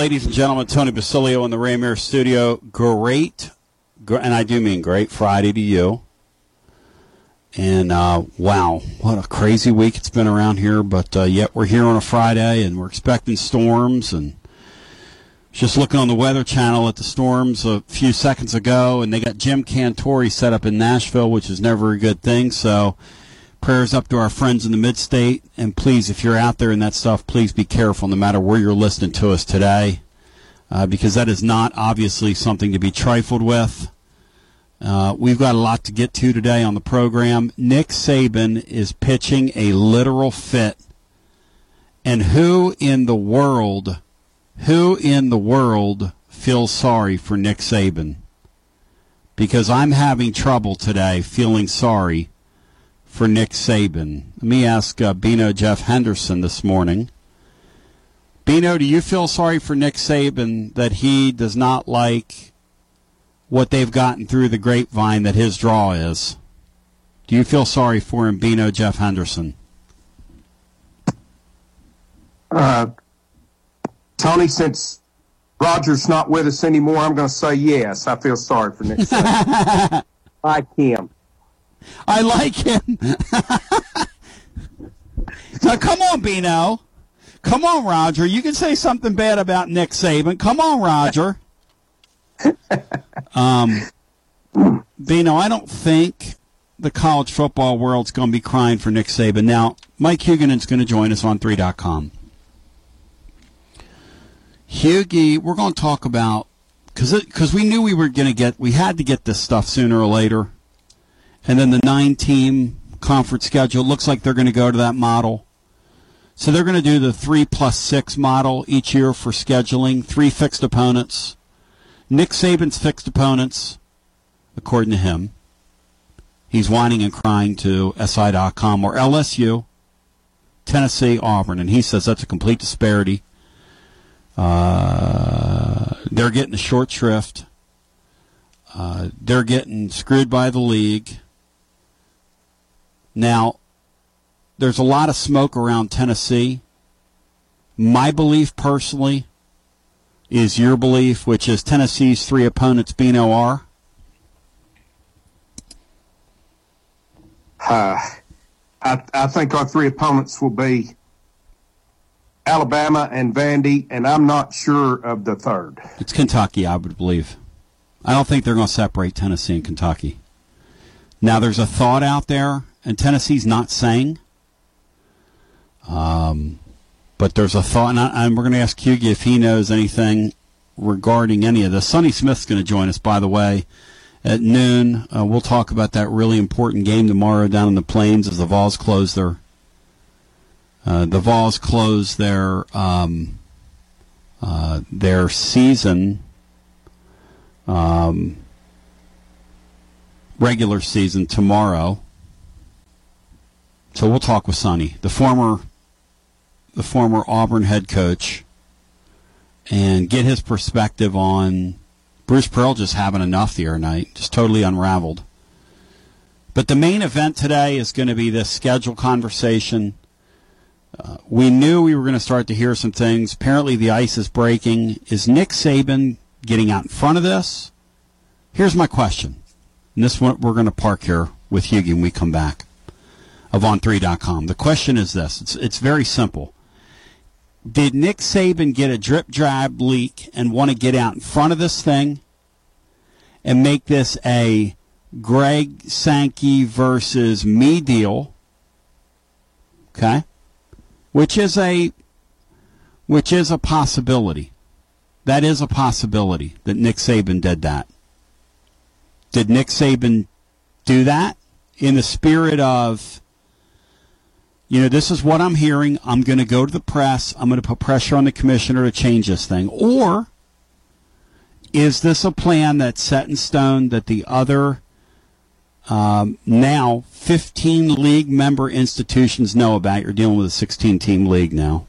Ladies and gentlemen, Tony Basilio in the Raymer studio. Great, and I do mean great Friday to you. And uh, wow, what a crazy week it's been around here. But uh, yet we're here on a Friday, and we're expecting storms. And just looking on the Weather Channel at the storms a few seconds ago, and they got Jim Cantore set up in Nashville, which is never a good thing. So prayers up to our friends in the mid-state, and please, if you're out there in that stuff, please be careful, no matter where you're listening to us today, uh, because that is not obviously something to be trifled with. Uh, we've got a lot to get to today on the program. Nick Saban is pitching a literal fit. And who in the world, who in the world feels sorry for Nick Saban? Because I'm having trouble today feeling sorry for Nick Saban. Let me ask uh, Bino Jeff Henderson this morning. Bino, do you feel sorry for Nick Saban that he does not like what they've gotten through the grapevine that his draw is. Do you feel sorry for him, Bino Jeff Henderson? Uh, Tony, since Roger's not with us anymore, I'm going to say yes. I feel sorry for Nick. like him. I like him. now, come on, Bino. Come on, Roger. You can say something bad about Nick Saban. Come on, Roger um, Bino, I don't think the college football world's going to be crying for Nick Saban. Now, Mike Huguenin's going to join us on 3.com. Hughie, we're going to talk about because because we knew we were going to get we had to get this stuff sooner or later, and then the nine team conference schedule looks like they're going to go to that model. So they're going to do the three plus six model each year for scheduling, three fixed opponents. Nick Saban's fixed opponents, according to him, he's whining and crying to SI.com or LSU, Tennessee, Auburn, and he says that's a complete disparity. Uh, they're getting the short shrift. Uh, they're getting screwed by the league. Now, there's a lot of smoke around Tennessee. My belief personally is your belief, which is Tennessee's three opponents being OR? Uh, I, I think our three opponents will be Alabama and Vandy, and I'm not sure of the third. It's Kentucky, I would believe. I don't think they're going to separate Tennessee and Kentucky. Now, there's a thought out there, and Tennessee's not saying. Um, but there's a thought, and, I, and we're going to ask Hughie if he knows anything regarding any of this. Sonny Smith's going to join us, by the way, at noon. Uh, we'll talk about that really important game tomorrow down in the plains as the Vols close their uh, the Vols close their um, uh, their season um, regular season tomorrow. So we'll talk with Sonny, the former the former Auburn head coach, and get his perspective on Bruce Pearl just having enough the other night, just totally unraveled. But the main event today is going to be this schedule conversation. Uh, we knew we were going to start to hear some things. Apparently, the ice is breaking. Is Nick Saban getting out in front of this? Here's my question. And this one we're going to park here with Hughie when we come back of on3.com. The question is this. It's, it's very simple. Did Nick Saban get a drip drab leak and want to get out in front of this thing and make this a Greg Sankey versus me deal? Okay, which is a which is a possibility. That is a possibility that Nick Saban did that. Did Nick Saban do that in the spirit of you know, this is what I'm hearing. I'm going to go to the press. I'm going to put pressure on the commissioner to change this thing. Or is this a plan that's set in stone that the other um, now 15 league member institutions know about? You're dealing with a 16 team league now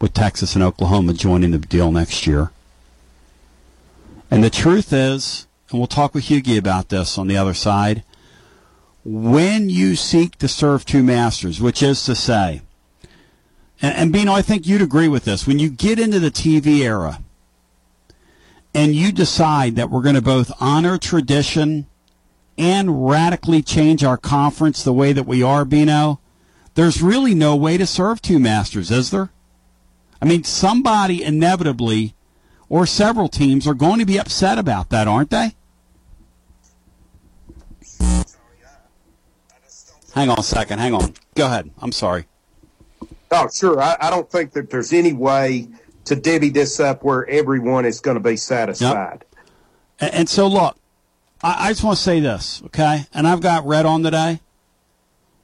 with Texas and Oklahoma joining the deal next year. And the truth is, and we'll talk with Hughie about this on the other side, when you seek to serve two masters, which is to say, and, and Bino, I think you'd agree with this. When you get into the TV era and you decide that we're going to both honor tradition and radically change our conference the way that we are, Bino, there's really no way to serve two masters, is there? I mean, somebody inevitably or several teams are going to be upset about that, aren't they? Hang on a second. Hang on. Go ahead. I'm sorry. Oh, sure. I, I don't think that there's any way to divvy this up where everyone is going to be satisfied. Yep. And, and, so, look, I, I just want to say this, okay? And I've got red on today,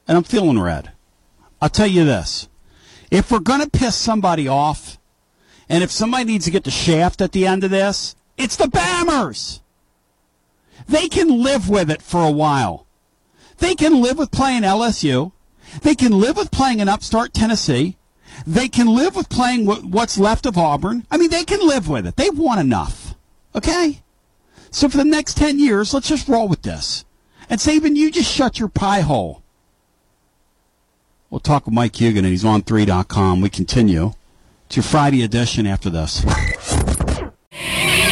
and I'm feeling red. I'll tell you this. If we're going to piss somebody off, and if somebody needs to get the shaft at the end of this, it's the Bammers. They can live with it for a while. They can live with playing LSU. They can live with playing in upstart Tennessee. They can live with playing what's left of Auburn. I mean, they can live with it. They've won enough. Okay? So for the next 10 years, let's just roll with this. And Saban, you just shut your pie hole. We'll talk with Mike Huguenin, and he's on 3.com. We continue. It's your Friday edition after this.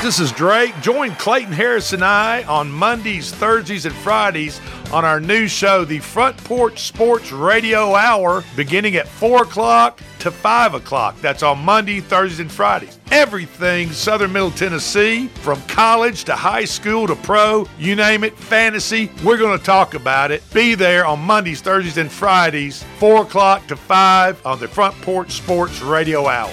This is Drake. Join Clayton Harris and I on Mondays, Thursdays, and Fridays on our new show, the Front Porch Sports Radio Hour, beginning at 4 o'clock to 5 o'clock. That's on Monday, Thursdays, and Fridays. Everything Southern Middle Tennessee, from college to high school to pro, you name it, fantasy, we're going to talk about it. Be there on Mondays, Thursdays, and Fridays, 4 o'clock to 5 on the Front Porch Sports Radio Hour.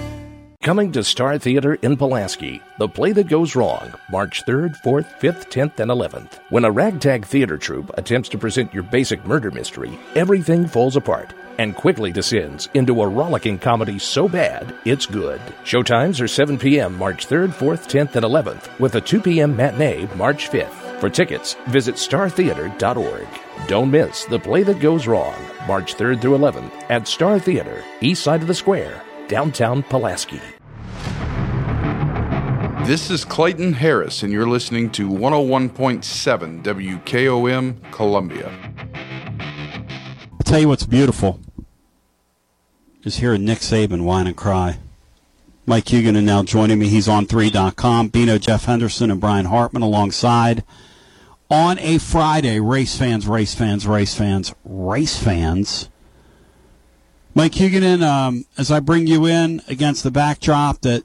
Coming to Star Theater in Pulaski, The Play That Goes Wrong, March 3rd, 4th, 5th, 10th, and 11th. When a ragtag theater troupe attempts to present your basic murder mystery, everything falls apart and quickly descends into a rollicking comedy so bad it's good. Showtimes are 7 p.m. March 3rd, 4th, 10th, and 11th, with a 2 p.m. matinee March 5th. For tickets, visit startheater.org. Don't miss The Play That Goes Wrong, March 3rd through 11th at Star Theater, east side of the square downtown Pulaski. This is Clayton Harris, and you're listening to 101.7 WKOM Columbia. I'll tell you what's beautiful is hearing Nick Saban whine and cry. Mike Huguenin now joining me. He's on 3.com. Bino, Jeff Henderson, and Brian Hartman alongside. On a Friday, race fans, race fans, race fans, race fans Mike Huguenin, um, as I bring you in against the backdrop that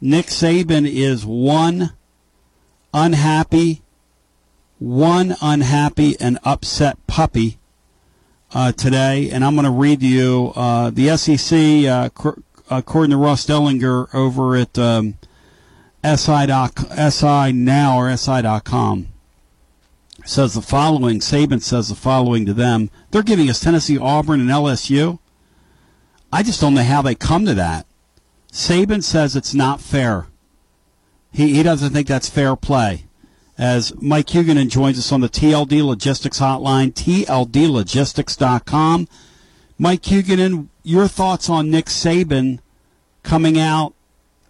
Nick Saban is one unhappy, one unhappy and upset puppy uh, today, and I'm going to read you uh, the SEC, uh, according to Ross Dellenger over at um, SI, SI now or SI.com says the following. Saban says the following to them. They're giving us Tennessee, Auburn, and LSU. I just don't know how they come to that. Saban says it's not fair. He, he doesn't think that's fair play. As Mike Huguenin joins us on the TLD Logistics Hotline, TLDLogistics.com. Mike Huguenin, your thoughts on Nick Saban coming out?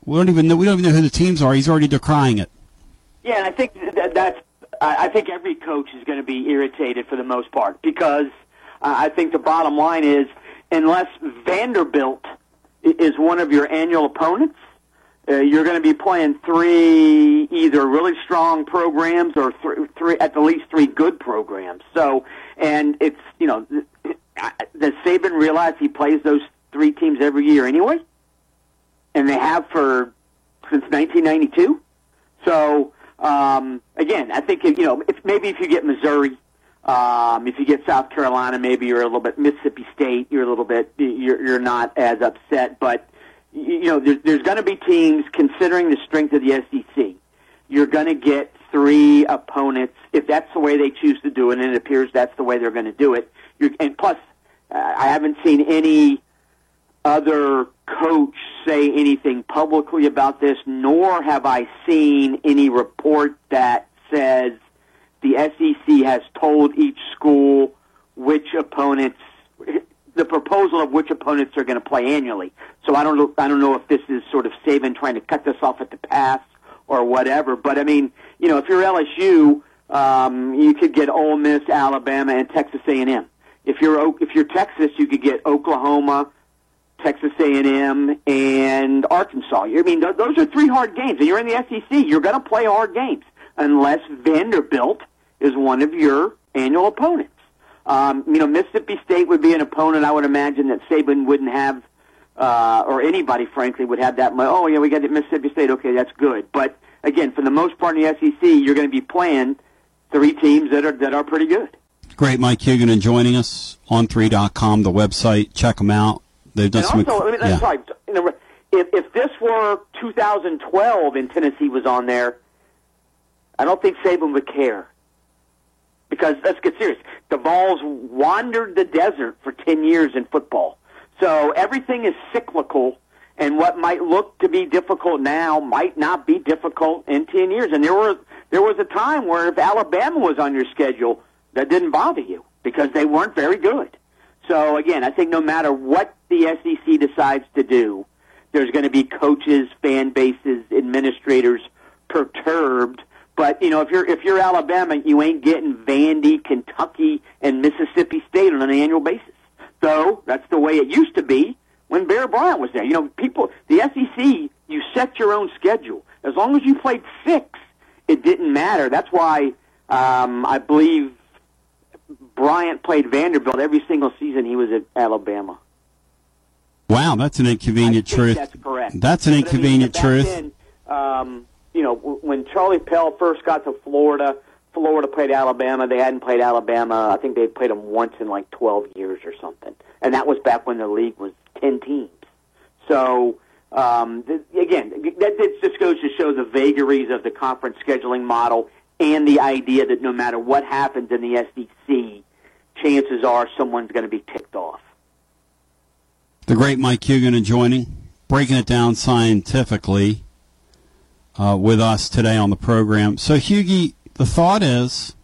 We don't even know. We don't even know who the teams are. He's already decrying it. Yeah, I think that, that's. I think every coach is going to be irritated for the most part because uh, I think the bottom line is unless Vanderbilt is one of your annual opponents, uh, you're going to be playing three either really strong programs or th- three at the least three good programs. So, and it's you know, does Saban realize he plays those three teams every year anyway, and they have for since 1992. So um, again, I think you know if maybe if you get Missouri um, if you get South Carolina, maybe you're a little bit Mississippi State. You're a little bit you're you're not as upset, but you know there's, there's going to be teams considering the strength of the SEC. You're going to get three opponents if that's the way they choose to do it, and it appears that's the way they're going to do it. You're, and plus, I haven't seen any other coach say anything publicly about this, nor have I seen any report that says the SEC has told each school which opponents, the proposal of which opponents are going to play annually. So I don't know, I don't know if this is sort of Saban trying to cut this off at the pass or whatever. But I mean, you know, if you're LSU, um, you could get Ole Miss, Alabama, and Texas A&M. if you're if you're Texas, you could get Oklahoma, Texas A&M, and Arkansas. I mean, those are three hard games, and you're in the SEC. You're going to play hard games unless Vanderbilt is one of your annual opponents. Um, you know, Mississippi State would be an opponent. I would imagine that Saban wouldn't have, uh, or anybody, frankly, would have that. much. Oh, yeah, we got Mississippi State. Okay, that's good. But again, for the most part in the SEC, you're going to be playing three teams that are that are pretty good. Great, Mike Huguenin joining us on 3.com, the website. Check them out. They've done And some. also, I mean, yeah. sorry, you know, if if this were 2012 and Tennessee was on there, I don't think Saban would care. Because let's get serious, the Vols wandered the desert for 10 years in football, so everything is cyclical. And what might look to be difficult now might not be difficult in 10 years. And there were there was a time where if Alabama was on your schedule, that didn't bother you because they weren't very good. So again, I think no matter what the SEC decides to do, there's going to be coaches, fan bases, administrators perturbed. But you know, if you're if you're Alabama, you ain't getting Vandy, Kentucky, and Mississippi State on an annual basis. So that's the way it used to be when Bear Bryant was there. You know, people, the SEC, you set your own schedule. As long as you played six, it didn't matter. That's why um, I believe Bryant played Vanderbilt every single season he was at Alabama. Wow, that's an inconvenient truth. That's correct. That's an But, I mean, inconvenient truth. then, um, you know, when Charlie Pell first got to Florida, Florida played Alabama. They hadn't played Alabama. I think they played them once in like 12 years or something. And that was back when the league was 10 teams. So, um, th- again, that, that just goes to show the vagaries of the conference scheduling model and the idea that no matter what happens in the SEC, chances are someone's going to be ticked off. The great Mike Huguenin joining, breaking it down scientifically uh, with us today on the program. So, Hughie, the thought is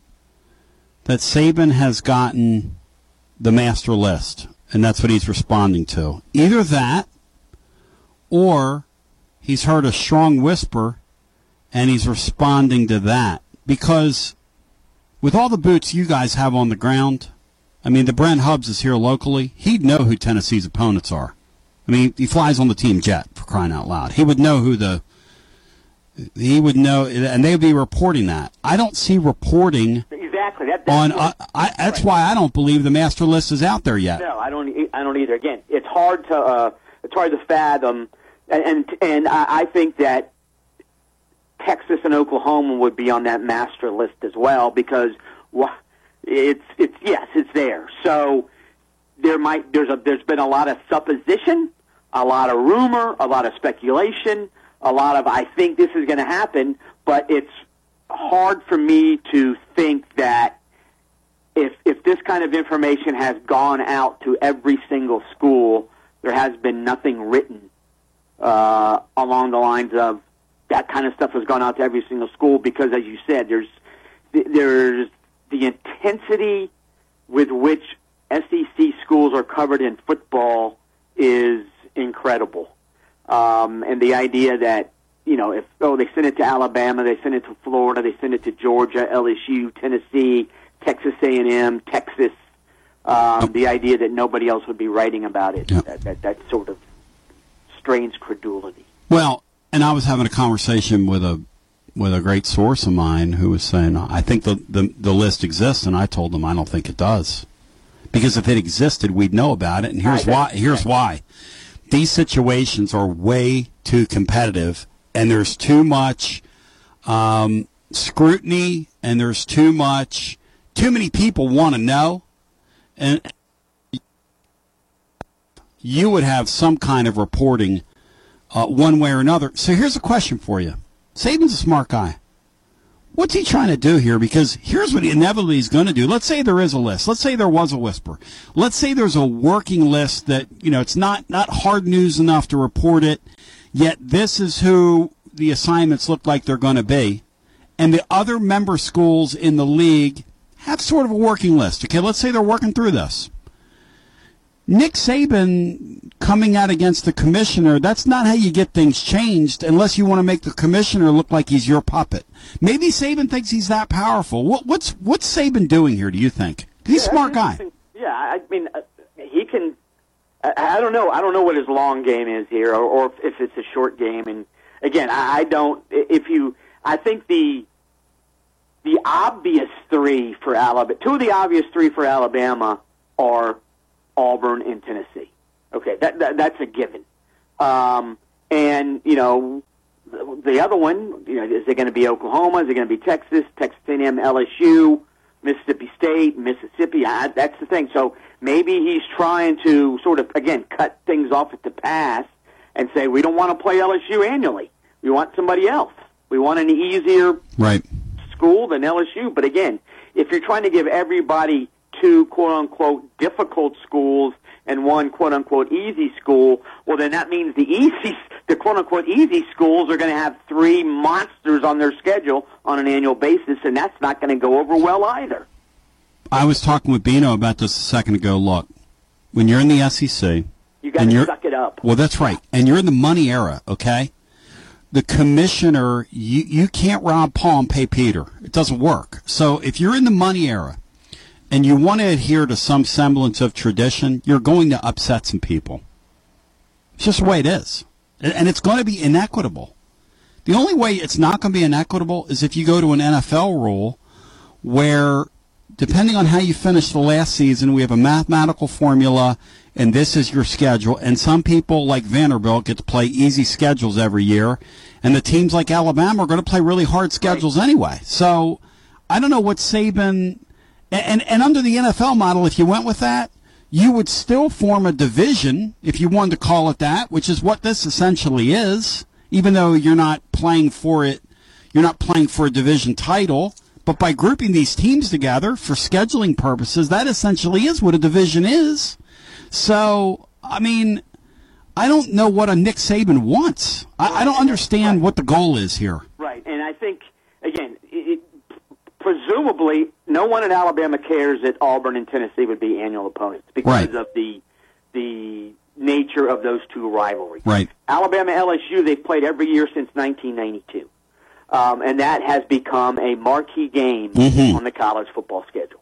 that Saban has gotten the master list, and that's what he's responding to. Either that, or he's heard a strong whisper, and he's responding to that. Because with all the boots you guys have on the ground, I mean, the Brent Hubbs is here locally. He'd know who Tennessee's opponents are. I mean, he flies on the team jet for crying out loud. He would know who the he would know, and they'd be reporting that. I don't see reporting Exactly. That, that's on. what- I, that's why I don't believe the master list is out there yet. No, I don't. I don't either. Again, it's hard to uh, it's hard to fathom, and and, and I, I think that Texas and Oklahoma would be on that master list as well because it's it's yes, it's there. So there might there's a there's been a lot of supposition, a lot of rumor, a lot of speculation, a lot of I think this is going to happen, but it's hard for me to think that if if this kind of information has gone out to every single school, there has been nothing written uh, along the lines of that kind of stuff has gone out to every single school because, as you said, there's there's the intensity with which SEC schools are covered in football is incredible, um, and the idea that you know if oh they send it to Alabama, they send it to Florida, they send it to Georgia, LSU, Tennessee, Texas A&M, Texas. Um, the idea that nobody else would be writing about it, that, that, that sort of strains credulity. Well, and I was having a conversation with a with a great source of mine who was saying, I think the, the the list exists, and I told them I don't think it does, because if it existed, we'd know about it. And here's why. Here's why. These situations are way too competitive, and there's too much um, scrutiny, and there's too much. Too many people want to know, and you would have some kind of reporting uh, one way or another. So here's a question for you. Saban's a smart guy. What's he trying to do here? Because here's what he inevitably is going to do. Let's say there is a list. Let's say there was a whisper. Let's say there's a working list that, you know, it's not, not hard news enough to report it, yet this is who the assignments look like they're going to be. And the other member schools in the league have sort of a working list. Okay, let's say they're working through this. Nick Saban coming out against the commissioner, that's not how you get things changed unless you want to make the commissioner look like he's your puppet. Maybe Saban thinks he's that powerful. What, what's what's Saban doing here, do you think? He's a smart guy. Yeah, I mean, uh, he can. I, I don't know. I don't know what his long game is here, or, or if it's a short game. And again, I, I don't. If you, I think the the obvious three for Alabama, two of the obvious three for Alabama are Auburn and Tennessee. Okay, that, that that's a given. Um, and you know, the other one, you know, is it going to be Oklahoma? Is it going to be Texas, Texas A&M, LSU, Mississippi State, Mississippi? I, that's the thing. So maybe he's trying to sort of again cut things off at the pass and say we don't want to play LSU annually. We want somebody else. We want an easier Right. school than LSU. But again, if you're trying to give everybody two quote unquote difficult schools and one quote unquote easy school, well then that means the easy the quote unquote easy schools are going to have three monsters on their schedule on an annual basis, and that's not going to go over well either. I was talking with Bino about this a second ago. Look, when you're in the SEC, You got to suck it up. Well, that's right. And you're in the money era, okay? The commissioner, you, you can't rob Paul and pay Peter. It doesn't work. So if you're in the money era and you want to adhere to some semblance of tradition, you're going to upset some people. It's just the way it is. And, it's going to be inequitable. The only way it's not going to be inequitable is if you go to an NFL rule where depending on how you finish the last season, we have a mathematical formula, and this is your schedule. And some people, like Vanderbilt, get to play easy schedules every year, and the teams like Alabama are going to play really hard schedules anyway. So I don't know what Saban and, and and under the NFL model, if you went with that, you would still form a division if you wanted to call it that, which is what this essentially is. Even though you're not playing for it, you're not playing for a division title. But by grouping these teams together for scheduling purposes, that essentially is what a division is. So, I mean, I don't know what a Nick Saban wants. I, I don't understand what the goal is here. Right, and I think again, it, presumably, no one in Alabama cares that Auburn and Tennessee would be annual opponents because Right. of the the nature of those two rivalries. Right. Alabama LSU they've played every year since 1992, um, and that has become a marquee game Mhm. on the college football schedule.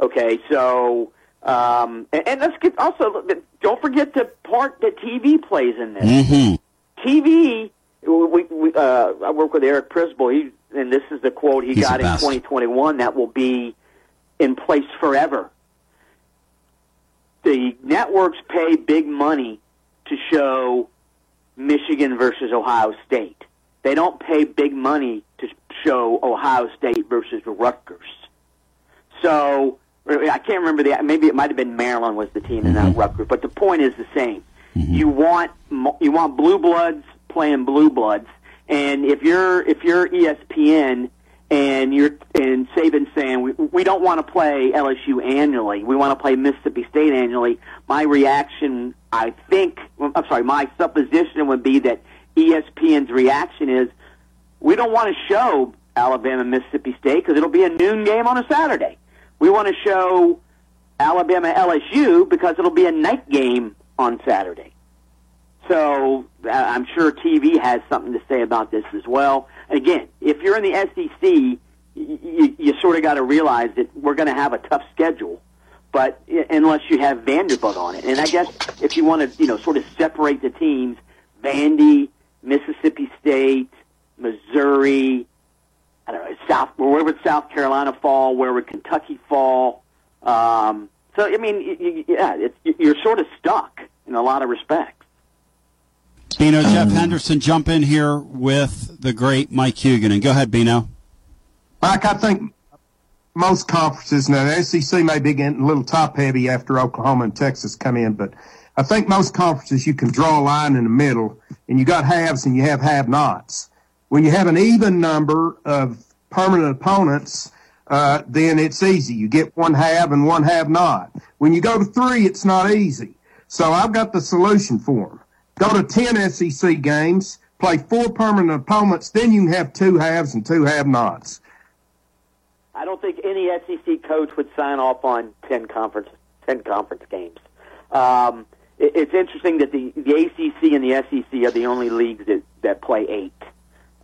Okay, so um, and, and let's get also don't forget the part that TV plays in this. Mm-hmm. TV. We, we, uh, I work with Eric Prisbell. He, and this is the quote he He's got in 2021 that will be in place forever. The networks pay big money to show Michigan versus Ohio State. They don't pay big money to show Ohio State versus Rutgers. So I can't remember the maybe it might have been Maryland was the team and not mm-hmm. Rutgers, but the point is the same. Mm-hmm. You want you want blue bloods playing blue bloods, and if you're if you're ESPN and you're and Saban saying we we don't want to play LSU annually, we want to play Mississippi State annually. My reaction, I think, I'm sorry, my supposition would be that ESPN's reaction is we don't want to show Alabama Mississippi State because it'll be a noon game on a Saturday. We want to show Alabama LSU because it'll be a night game on Saturday. So uh, I'm sure TV has something to say about this as well. Again, if you're in the SEC, you, you, sort of got to realize that we're going to have a tough schedule. But unless you have Vanderbilt on it, and I guess if you want to, you know, sort of separate the teams, Vandy, Mississippi State, Missouri, I don't know, South, where would South Carolina fall? Where would Kentucky fall? Um, so I mean, yeah, it's, you're sort of stuck in a lot of respects. Bino, Jeff Henderson, jump in here with the great Mike Huguenin. And go ahead, Bino. Mike, I think most conferences, now the SEC may be getting a little top heavy after Oklahoma and Texas come in, but I think most conferences you can draw a line in the middle and you got halves and you have have nots. When you have an even number of permanent opponents, uh, then it's easy. You get one have and one have not. When you go to three, it's not easy. So I've got the solution for them. Go to 10 SEC games, play four permanent opponents, then you can have two halves and two have nots. I don't think any SEC coach would sign off on ten conference ten conference games. Um, it, it's interesting that the the ACC and the SEC are the only leagues that that play eight.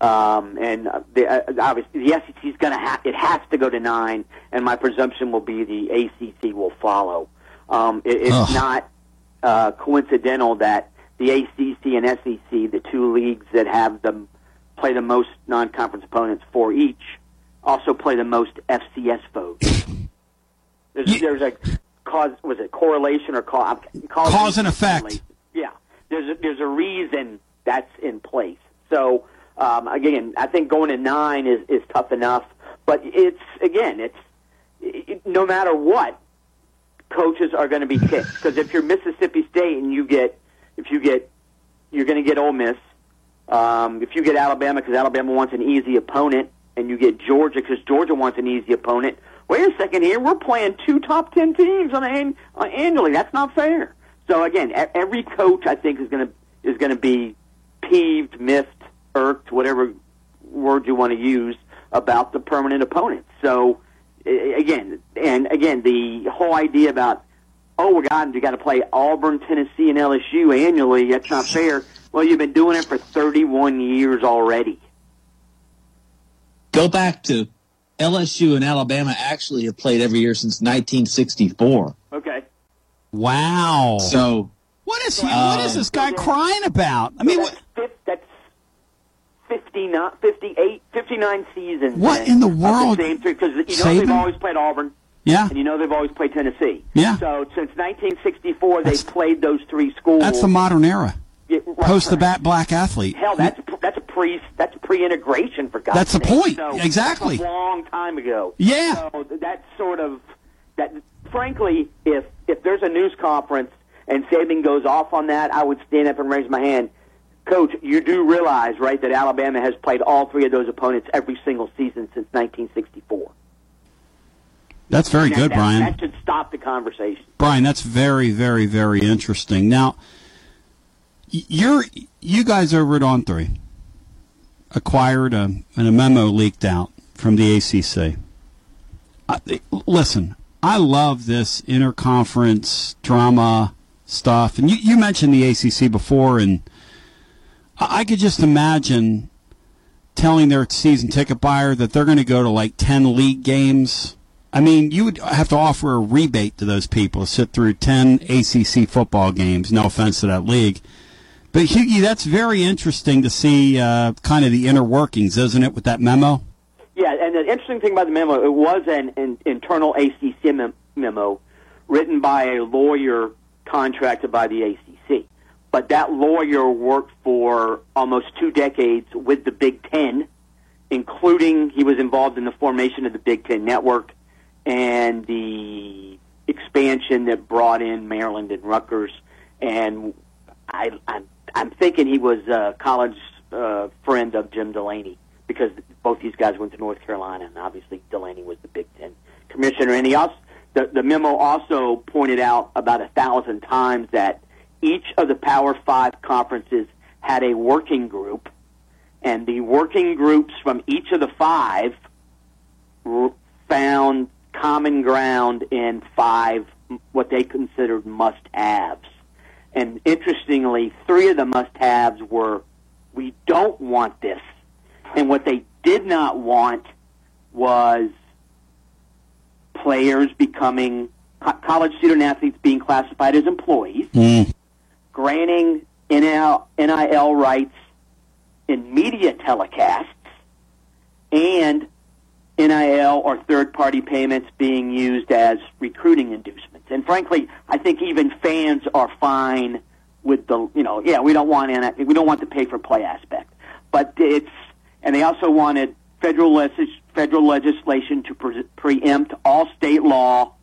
Um, and uh, the, uh, obviously the SEC is going to have it has to go to nine, and my presumption will be the ACC will follow. Um, it, it's Ugh. not uh, coincidental that the ACC and SEC, the two leagues that have them play the most non-conference opponents for each, also play the most FCS votes. There's, there's a cause was it correlation or cause cause, Cause and effect. Yeah, there's a, there's a reason that's in place. So um, again, I think going to nine is is tough enough, but it's again, it's it, no matter what, coaches are going to be kicked because if you're Mississippi State and you get if you get you're going to get Ole Miss. Um, if you get Alabama because Alabama wants an easy opponent, and you get Georgia because Georgia wants an easy opponent. Wait a second here, we're playing two top ten teams on an, uh, annually. That's not fair. So again, every coach I think is going to is going to be peeved, miffed, irked, whatever word you want to use about the permanent opponent. So again, and again, the whole idea about oh, we got you got to play Auburn, Tennessee, and LSU annually. That's not fair. Well, you've been doing it for 31 years already. Go back to LSU and Alabama actually have played every year since 1964. Okay. Wow. So what is he, what is uh, this guy crying about? I mean, what, Fif- that's 59, 58, 59 seasons. What in the world? same three, because you know they've always played Auburn. Yeah. And you know they've always played Tennessee. Yeah. So since 1964, they've played those three schools. that's the modern era. Right, Post the bat black athlete. Hell, that's that's a pre that's pre-integration for God's That's the sake. point. So, Exactly. that's a long time ago. Yeah. So that's sort of that. Frankly, if if there's a news conference and Saban goes off on that, I would stand up and raise my hand. Coach, you do realize, right, that Alabama has played all three of those opponents every single season since 1964. That's very good, that- Brian. That should stop the conversation. Brian, that's very, very, very interesting. Now, you're you guys over at On Three acquired a, and a memo leaked out from the ACC. I, listen, I love this interconference drama stuff, and you, you mentioned the ACC before, and I, I could just imagine telling their season ticket buyer that they're going to go to like 10 league games. I mean, you would have to offer a rebate to those people sit through 10 ACC football games. No offense to that league. But, Hughie, that's very interesting to see uh, kind of the inner workings, isn't it, with that memo? Yeah, and the interesting thing about the memo, it was an, an internal ACC mem- memo written by a lawyer contracted by the ACC. But that lawyer worked for almost two decades with the Big Ten, including he was involved in the formation of the Big Ten Network and the expansion that brought in Maryland and Rutgers. And I, I'm, I'm thinking he was a college uh, friend of Jim Delaney because both these guys went to North Carolina, and obviously Delaney was the Big Ten commissioner. And he also, the, the memo also pointed out about a thousand times that each of the Power Five conferences had a working group, and the working groups from each of the five found common ground in five what they considered must-haves. And interestingly, three of the must-haves were we don't want this. And what they did not want was players becoming co- college student athletes being classified as employees, mm. granting NIL, NIL rights in media telecasts, and NIL or third party payments being used as recruiting inducements. And frankly, I think even fans are fine with the, you know, yeah, we don't want NIL, we don't want the pay for play aspect. But it's, and they also wanted federal, legis- federal legislation to pre- preempt all state law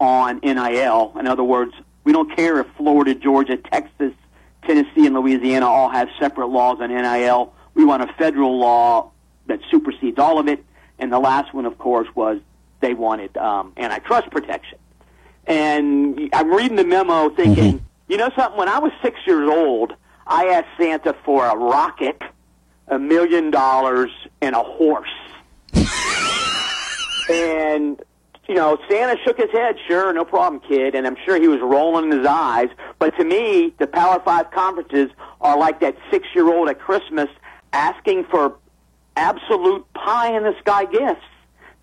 on NIL. In other words, we don't care if Florida, Georgia, Texas, Tennessee, and Louisiana all have separate laws on NIL. We want a federal law that supersedes all of it. And the last one, of course, was they wanted um, antitrust protection. And I'm reading the memo thinking, you know something? When I was six years old, I asked Santa for a rocket, a million dollars, and a horse. and you know, Santa shook his head, sure, no problem, kid, and I'm sure he was rolling his eyes. But to me, the Power Five conferences are like that six year old at Christmas asking for absolute pie in the sky gifts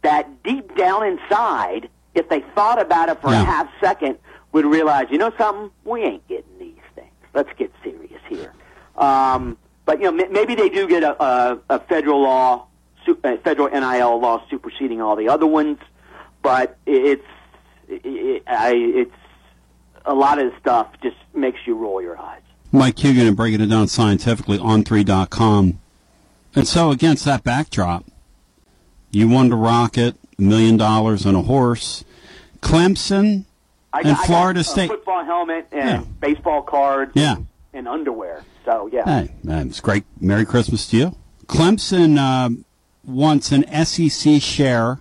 that deep down inside, if they thought about it for a half second, would realize, you know something, we ain't getting these things. Let's get serious here. Um, but you know, m- maybe they do get a, a, a federal law, su- a federal NIL law superseding all the other ones. But it's it, I, it's a lot of stuff just makes you roll your eyes. Mike Huguenin and breaking it down scientifically on 3.com. And so, against that backdrop, you won the Rocket, a million dollars on a horse. Clemson I and Florida State. football helmet and Yeah. baseball cards Yeah. and underwear. So yeah. Hey, man, it's great. Merry Christmas to you. Clemson uh, wants an SEC share,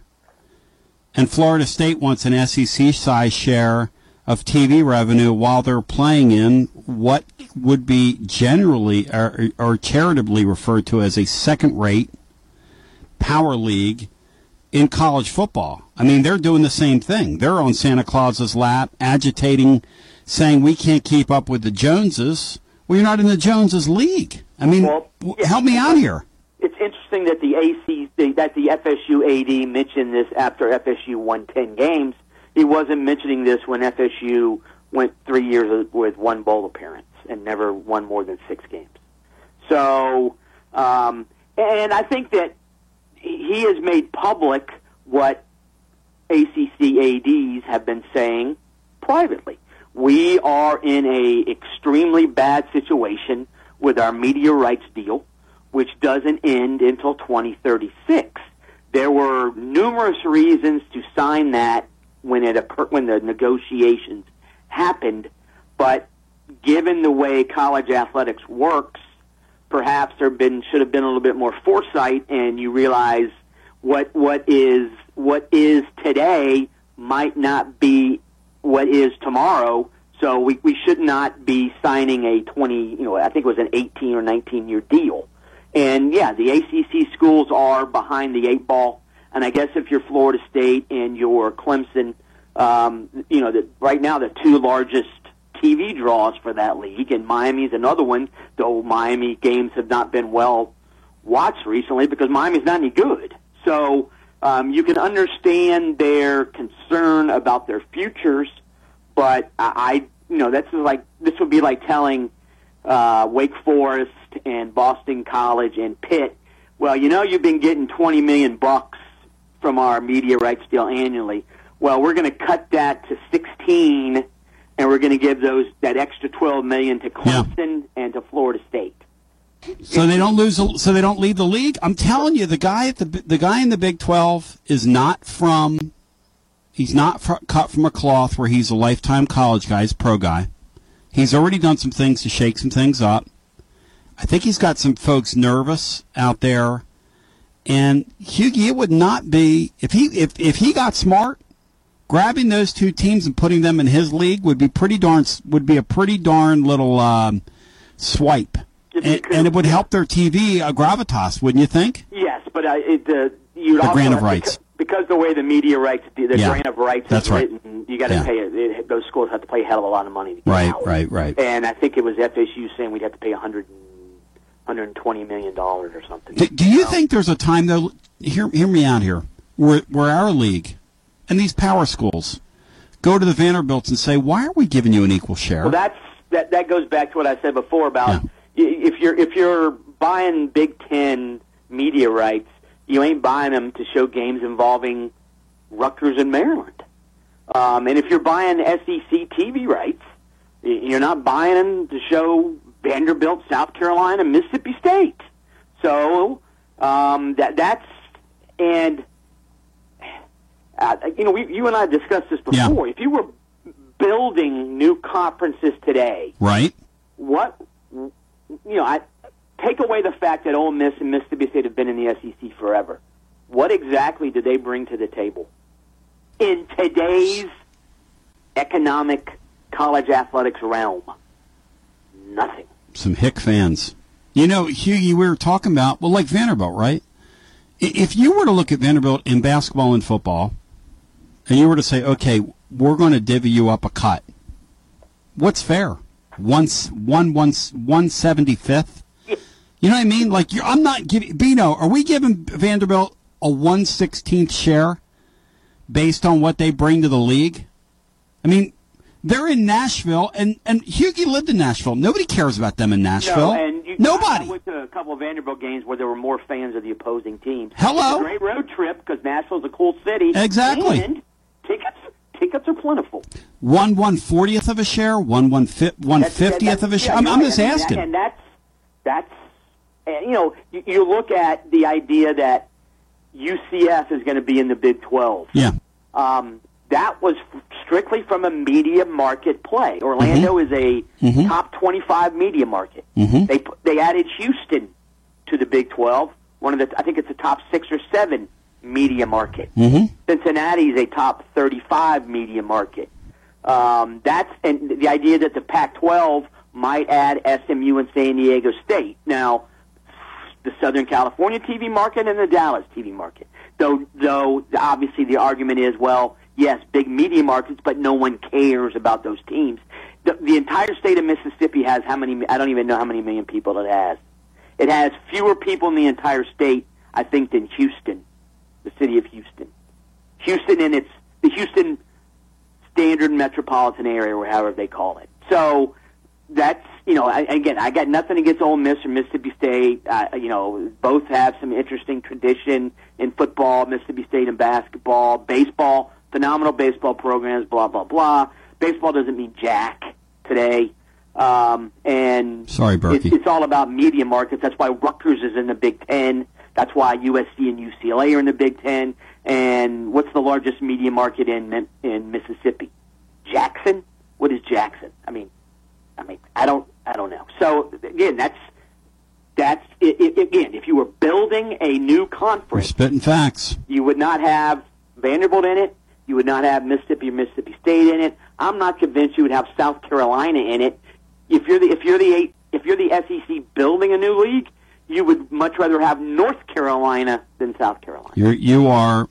and Florida State wants an SEC size share of TV revenue while they're playing in what would be generally or, or charitably referred to as a second rate power league in college football. I mean, they're doing the same thing. They're on Santa Claus's lap, agitating, saying we can't keep up with the Joneses. Well, you're not in the Joneses league. I mean, w- help me out here. It's interesting that the AC that the FSU AD mentioned this after FSU won ten games. He wasn't mentioning this when FSU went three years with one bowl appearance and never won more than six games. So, um, and I think that he has made public what ACC ADs have been saying privately. We are in a extremely bad situation with our media rights deal, which doesn't end until 2036. There were numerous reasons to sign that when it when the negotiations happened, but given the way college athletics works, perhaps there been should have been a little bit more foresight, and you realize what what is what is today might not be what is tomorrow. So we, we should not be signing a 20, you know, I think it was an 18 or 19 year deal. And yeah, the ACC schools are behind the eight ball. And I guess if you're Florida State and you're Clemson, um, you know, the, right now the two largest TV draws for that league, and Miami's another one, though Miami games have not been well watched recently because Miami's not any good. So um, you can understand their concern about their futures, but I, I you know, that's like this would be like telling uh, Wake Forest and Boston College and Pitt, well, you know, you've been getting twenty million bucks from our media rights deal annually. Well, we're going to cut that to sixteen, and we're going to give those that extra twelve million to Clemson and to Florida State. So they don't lose. So they don't lead the league. I'm telling you, the guy at the the guy in the Big Twelve is not from. He's not fr- cut from a cloth where he's a lifetime college guy. He's a pro guy. He's already done some things to shake some things up. I think he's got some folks nervous out there. And Hughie, it would not be if he if if he got smart, grabbing those two teams and putting them in his league would be pretty darn would be a pretty darn little um, swipe, and, and it would help their TV uh, gravitas, wouldn't you think? Yes, but uh, it, uh, you'd The grant of rights. because, the way the media rights, the Yeah, grant of rights that's is right. written, you got to Yeah. pay it, it. Those schools have to pay a hell of a lot of money. To get Right, out. right, right. And I think it was FSU saying we'd have to pay 100, 120 million dollars or something. Do, do you think there's a time though? Hear hear me out here. Where where our league and these power schools go to the Vanderbilts and say, "Why are we giving you an equal share?" Well, that's that. That goes back to what I said before about y if you're if you're buying Big Ten media rights, you ain't buying them to show games involving Rutgers and Maryland. Um, and if you're buying SEC TV rights, you're not buying them to show Vanderbilt, South Carolina, Mississippi State. So um, that that's and uh, you know we, you and I discussed this before. If you were building new conferences today, right? what you know, I take away the fact that Ole Miss and Mississippi State have been in the SEC forever. What exactly do they bring to the table in today's economic college athletics realm? Nothing. Some hick fans. You know, Hughie, we were talking about well, like Vanderbilt, right? If you were to look at Vanderbilt in basketball and football, and you were to say, "Okay, we're going to divvy you up a cut," what's fair? One one one one seventy fifth. You know what I mean? Like I'm not giving Bino. Are we giving Vanderbilt a one sixteenth share based on what they bring to the league? I mean, They're in Nashville, and and Hughie lived in Nashville. Nobody cares about them in Nashville. No, and you, Nobody. I went to a couple of Vanderbilt games where there were more fans of the opposing teams. Hello? It's a great road trip because Nashville's a cool city. Exactly. And tickets tickets are plentiful. One one fortieth of a share, one one fi- one fiftieth of a share. Yeah, I'm, I'm right. just asking. that- and that's that's and, you know you, you look at the idea that UCF is going to be in the Big Twelve. Yeah. Um, that was strictly from a media market play. Orlando is a Mhm. top twenty-five media market. Mhm. They they added Houston to the Big Twelve. One of the I think it's a top six or seven media market. Mm-hmm. Cincinnati is a top 35 media market. Um, that's and the idea that the Pac-12 might add SMU and San Diego State. Now, the Southern California TV market and the Dallas TV market. Though, though obviously the argument is, well, yes, big media markets, but no one cares about those teams. The, the entire state of Mississippi has how many? I don't even know how many million people it has. It has fewer people in the entire state, I think, than Houston, the city of Houston. Houston and its the Houston standard metropolitan area, or however they call it. So that's you know, I, again, I got nothing against Ole Miss or Mississippi State. Uh, you know, both have some interesting tradition in football. Mississippi State and basketball, baseball, phenomenal baseball programs. Blah blah blah. Baseball doesn't mean jack today. Um, and Sorry, Berkey. It's, it's all about media markets. That's why Rutgers is in the Big Ten. That's why USC and UCLA are in the Big Ten. And what's the largest media market in in Mississippi? Jackson. What is Jackson? I mean, I mean, I don't, I don't know. So again, that's that's i i again. If you were building a new We're conference, spitting facts. you would not have Vanderbilt in it. You would not have Mississippi or Mississippi State in it. I'm not convinced you would have South Carolina in it. If you're the if you're the eight, if you're the SEC building a new league, you would much rather have North Carolina than South Carolina. You're you are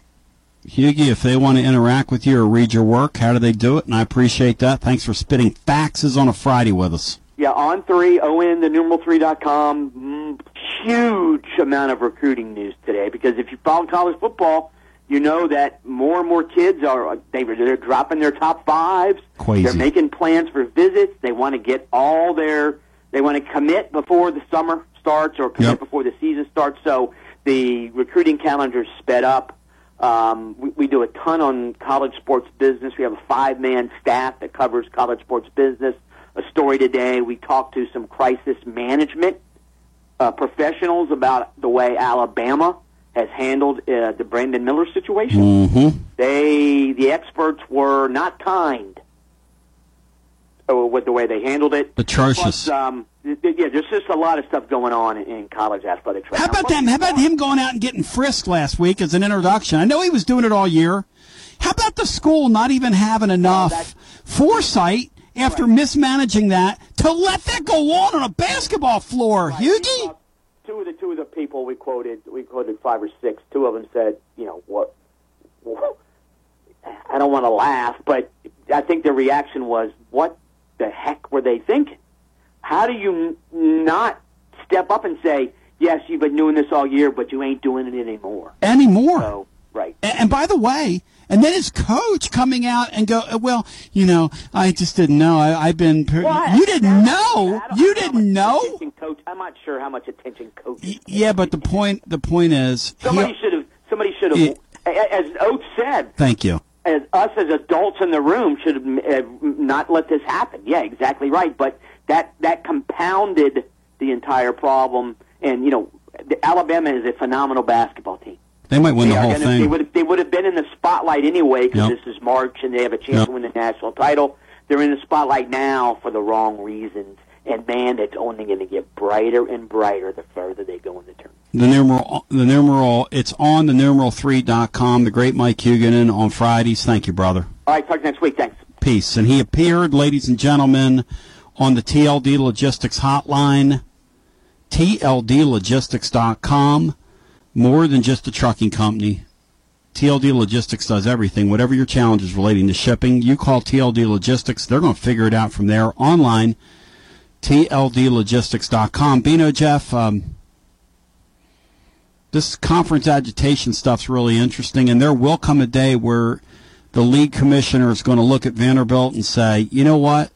Hughie. If they want to interact with you or read your work, how do they do it? And I appreciate that. Thanks for spitting faxes on a Friday with us. Yeah, on three, on the numeral three dot com. Mm, huge amount of recruiting news today because if you follow college football, you know that more and more kids are they they're dropping their top fives. Crazy. They're making plans for visits. They want to get all their they want to commit before the summer starts or commit Yep. before the season starts. So the recruiting calendar sped up. Um, we, we do a ton on college sports business. We have a five man staff that covers college sports business. A story today, we talked to some crisis management uh, professionals about the way Alabama has handled uh, the Brandon Miller situation. Mm-hmm. They, the experts, were not kind uh, with the way they handled it. Atrocious. Plus, um, yeah, there's just a lot of stuff going on in, college athletics right How now. about them? How about him going out and getting frisked last week as an introduction? I know he was doing it all year. How about the school not even having enough foresight after mismanaging that to let that go on on a basketball floor? Hughie? Two of the two of the people we quoted, we quoted five or six. Two of them said, you know, what? I don't want to laugh, but I think the reaction was, "What the heck were they thinking? How do you n- not step up and say, yes, you've been doing this all year, but you ain't doing it anymore?" Anymore. So, right. And, and by the way, and then his coach coming out and go, "Uh, well, you know, I just didn't know. I, I've been. Per- you didn't know. You didn't know. Attention coach, I'm not sure how much attention coach. Yeah, but the point. The point is. Somebody should have. Somebody should have. As Oates said, thank you. as us as adults in the room should have uh, not let this happen. Yeah, exactly right. But that that compounded the entire problem. And you know, Alabama is a phenomenal basketball team. They might win They the whole gonna- thing. They would they would have been in the spotlight anyway because Yep. this is March and they have a chance Yep. to win the national title. They're in the spotlight now for the wrong reasons. And man, it's only going to get brighter and brighter the further they go in the tournament. The numeral, the numeral, it's on the numeral3.com. The great Mike Huguenin on Fridays. Thank you, brother. All right, talk next week. Thanks. Peace. And he appeared, ladies and gentlemen, on the TLD Logistics hotline, tldlogistics.com. More than just a trucking company. TLD Logistics does everything. Whatever your challenges relating to shipping, you call TLD Logistics. They're going to figure it out from there online. TLDlogistics.com. Bino, Jeff, um, this conference agitation stuff's really interesting, and there will come a day where the league commissioner is going to look at Vanderbilt and say, you know what?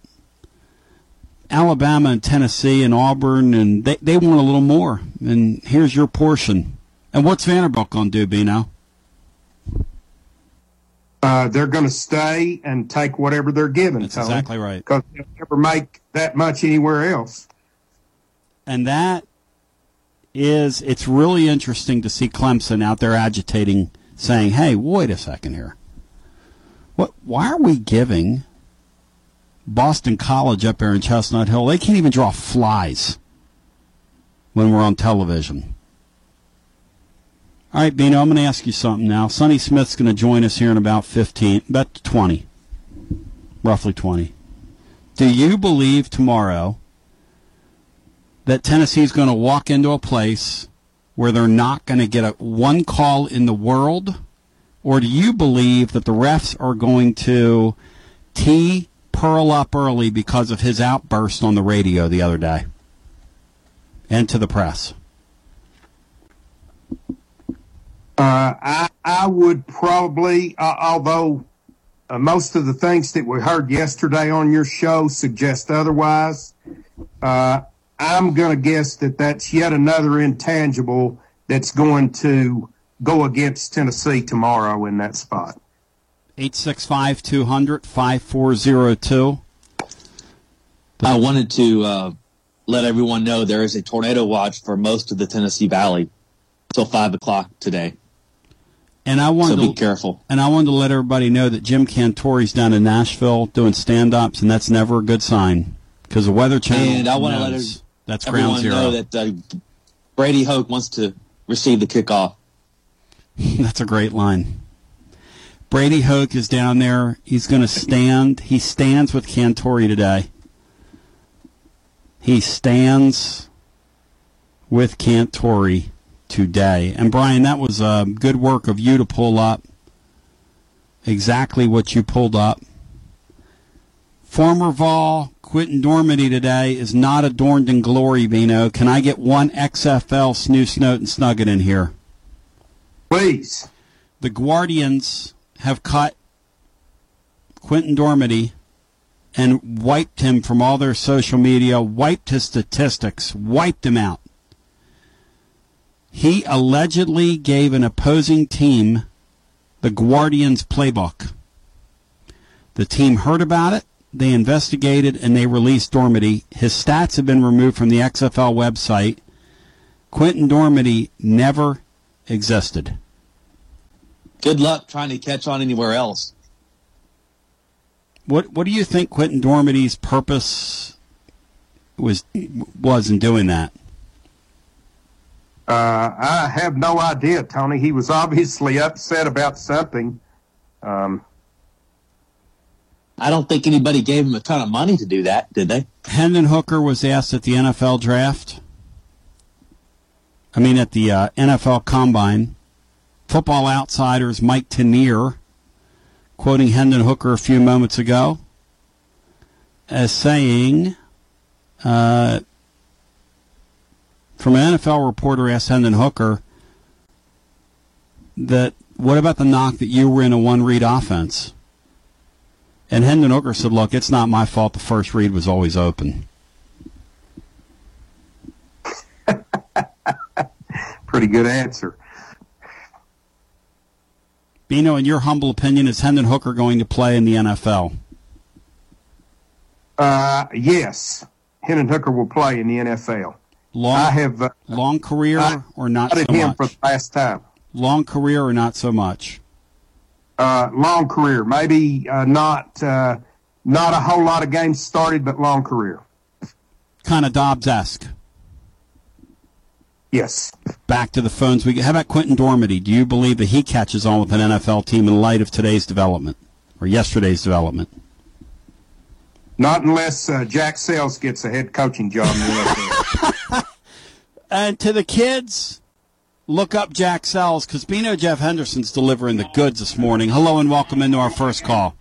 Alabama and Tennessee and Auburn, and they, they want a little more. And here's your portion. And what's Vanderbilt going to do, Bino? Uh, they're going to stay and take whatever they're given. That's exactly right. Because they'll never make that much anywhere else. And that is, it's really interesting to see Clemson out there agitating, saying, hey, wait a second here. What, why are we giving Boston College up there in Chestnut Hill? They can't even draw flies when we're on television. All right, Bino, I'm going to ask you something now. Sonny Smith's going to join us here in about 15, about 20, roughly 20. Do you believe tomorrow that Tennessee's going to walk into a place where they're not going to get a one call in the world? Or do you believe that the refs are going to tee Pearl up early because of his outburst on the radio the other day and to the press? Uh, I I would probably, uh, although uh, most of the things that we heard yesterday on your show suggest otherwise, uh, I'm going to guess that that's yet another intangible that's going to go against Tennessee tomorrow in that spot. 865 200 5402. I wanted to uh, let everyone know there is a tornado watch for most of the Tennessee Valley till 5 o'clock today. And I wanted So to be careful. And I wanted to let everybody know that Jim Cantore's down in Nashville doing stand-ups, and that's never a good sign because the Weather Channel And I want to let every- that's everyone ground zero. know that uh, Brady Hoke wants to receive the kickoff. That's a great line. Brady Hoke is down there. He's going to stand. He stands with Cantore today. He stands with Cantore today. And Brian, that was uh, good work of you to pull up exactly what you pulled up. Former Vol Quentin Dormady today is not adorned in glory, Bino. Can I get one XFL snooze note and snugget in here? Please. The Guardians have cut Quentin Dormady and wiped him from all their social media, wiped his statistics, wiped him out. He allegedly gave an opposing team the Guardians playbook. The team heard about it, they investigated, and they released Dormady. His stats have been removed from the XFL website. Quentin Dormady never existed. Good luck trying to catch on anywhere else. What What do you think Quentin Dormady's purpose was was in doing that? Uh, I have no idea, Tony. He was obviously upset about something. Um, I don't think anybody gave him a ton of money to do that, did they? Hendon Hooker was asked at the NFL draft. I mean, at the uh, NFL Combine. Football Outsiders Mike Tanier, quoting Hendon Hooker a few moments ago, as saying, uh, from an NFL reporter asked Hendon Hooker that what about the knock that you were in a one read offense? And Hendon Hooker said, Look, it's not my fault the first read was always open. pretty good answer. Bino, in your humble opinion, is Hendon Hooker going to play in the NFL? Uh, yes, Hendon Hooker will play in the NFL. Long, I have uh, long career I or not so him much? for the last time. Long career or not so much? Uh, long career, maybe uh, not uh, not a whole lot of games started, but long career. Kind of Dobbs esque. Yes. Back to the phones. We how about Quentin Dormady? Do you believe that he catches on with an NFL team in light of today's development or yesterday's development? Not unless uh, Jack Sales gets a head coaching job in the NFL. And to the kids, look up Jack Sells because Bino Jeff Henderson's delivering the goods this morning. Hello and welcome into our first call.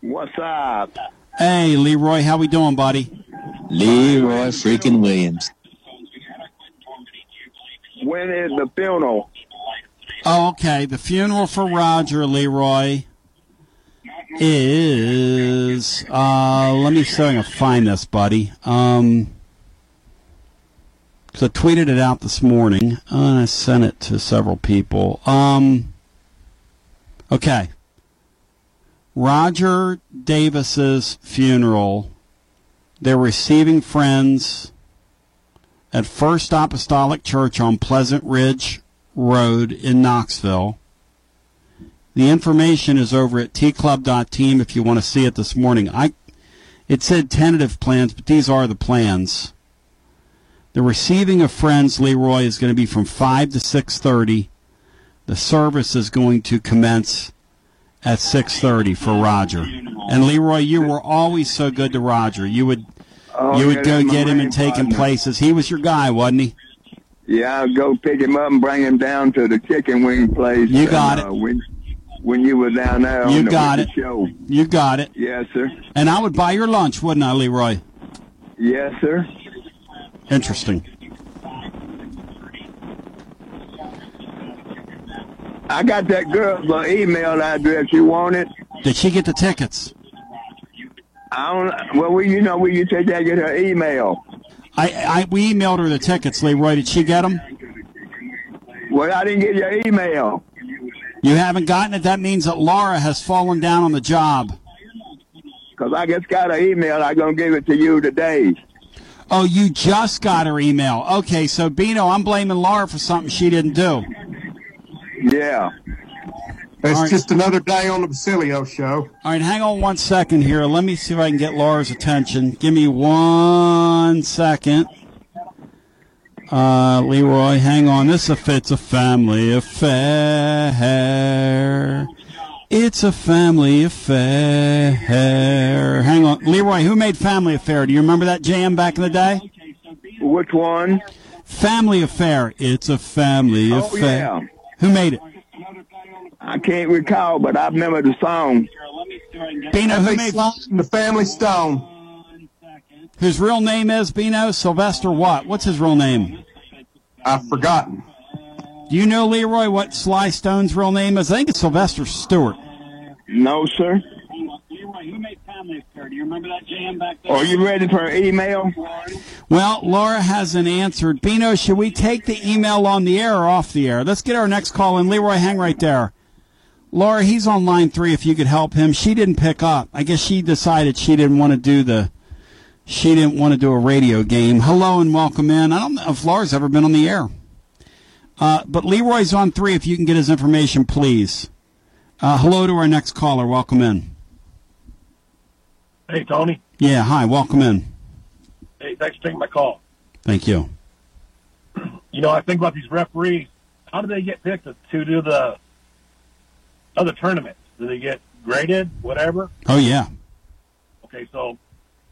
What's up? Hey, Leroy, how we doing, buddy? Leroy freaking Williams. When is the funeral? Oh, okay. The funeral for Roger Leroy is. Uh, let me see if I can find this, buddy. Um, because I tweeted it out this morning and I sent it to several people. Um, okay. Roger Davis's funeral. They're receiving friends at First Apostolic Church on Pleasant Ridge Road in Knoxville. The information is over at tclub.team if you want to see it this morning. I it said tentative plans, but these are the plans. The receiving of friends, Leroy, is going to be from five to six thirty. The service is going to commence at six thirty for Roger. And Leroy, you were always so good to Roger. You would Oh, you would go get him and take him places. He was your guy, wasn't he? Yeah, I'll go pick him up and bring him down to the chicken wing place. You got and, uh, when, when you were down there You on the, got it. show. You got it. Yes, sir. And I would buy your lunch, wouldn't I, Leroy? Yes, sir. Interesting. I got that girl's email address. You want it? Did she get the tickets? I don't. Well, we, you know, will you take that? Get her email. I, I we emailed her the tickets, Leroy. Did she get them? Well, I didn't get your email. You haven't gotten it. That means that Laura has fallen down on the job. Cause I just got an email. I'm gonna give it to you today. Oh, you just got her email. Okay, so Bino, I'm blaming Laura for something she didn't do. Yeah. It's All right. just another day on the Basilio show. All right, hang on one second here. Let me see if I can get Laura's attention. Give me one second. Uh, Leroy, hang on. This if it's a family affair. It's a family affair. Hang on, Leroy. Who made Family Affair? Do you remember that jam back in the day? Which one? Family Affair. It's a family Oh, affair. yeah. Who made it? I can't recall, but I remember the song. Bino, who made the Family Stone? His real name is Bino Sylvester. What? What's his real name? I've forgotten. Do you know Leroy what Sly Stone's real name is? I think it's Sylvester Stewart. No, sir. Leroy, who made Family Affair? Do you remember that jam back there? Are you ready for an email? Well, Laura hasn't answered. Bino, should we take the email on the air or off the air? Let's get our next call in. Leroy, hang right there. Laura, he's on line three. If you could help him, she didn't pick up. I guess she decided she didn't want to do the. She didn't want to do a radio game. Hello and welcome in. I don't know if Laura's ever been on the air. Uh, but Leroy's on three. If you can get his information, please. Uh, hello to our next caller. Welcome in. Hey, Tony. Yeah, hi. Welcome in. Hey, thanks for taking my call. Thank you. You know, I think about these referees. How do they get picked to, do the other tournaments? Do they get graded, whatever? Oh yeah. Okay, so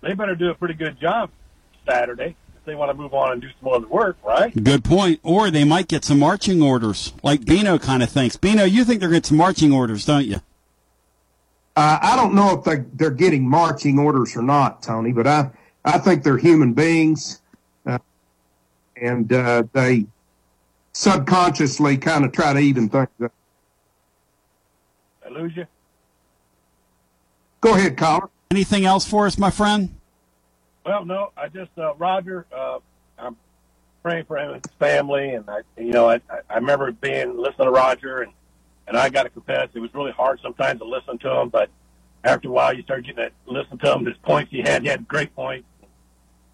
they better do a pretty good job Saturday they want to move on and do some other work, right? Good point. Or they might get some marching orders, like Bino kind of thinks. Bino, you think they're getting some marching orders, don't you? Uh, I don't know if they, they're getting marching orders or not, Tony, but I, I think they're human beings. Uh, and uh, they subconsciously kind of try to even things up. I lose you. Go ahead, caller. Anything else for us, my friend? Well, no, I just uh, Roger. Uh, I'm praying for him and his family, and I, you know, I, I remember being listening to Roger, and and I got to confess, it was really hard sometimes to listen to him, but after a while, you start getting to listen to him. His points he had, he had great points,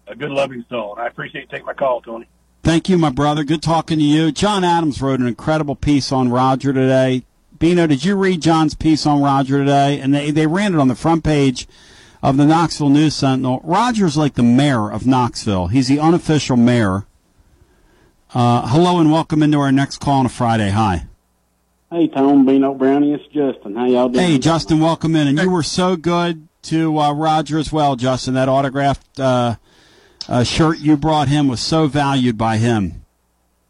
a good loving soul, and I appreciate you taking my call, Tony. Thank you, my brother. Good talking to you. John Adams wrote an incredible piece on Roger today. Bino, did you read John's piece on Roger today? And they, they ran it on the front page of the Knoxville News Sentinel. Roger's like the mayor of Knoxville. He's the unofficial mayor. Uh, hello and welcome into our next call on a Friday. Hi. Hey, Tom, Bino Brownie, it's Justin. How y'all doing? Hey, Justin, welcome in. And you were so good to uh, Roger as well, Justin. That autographed uh, uh, shirt you brought him was so valued by him.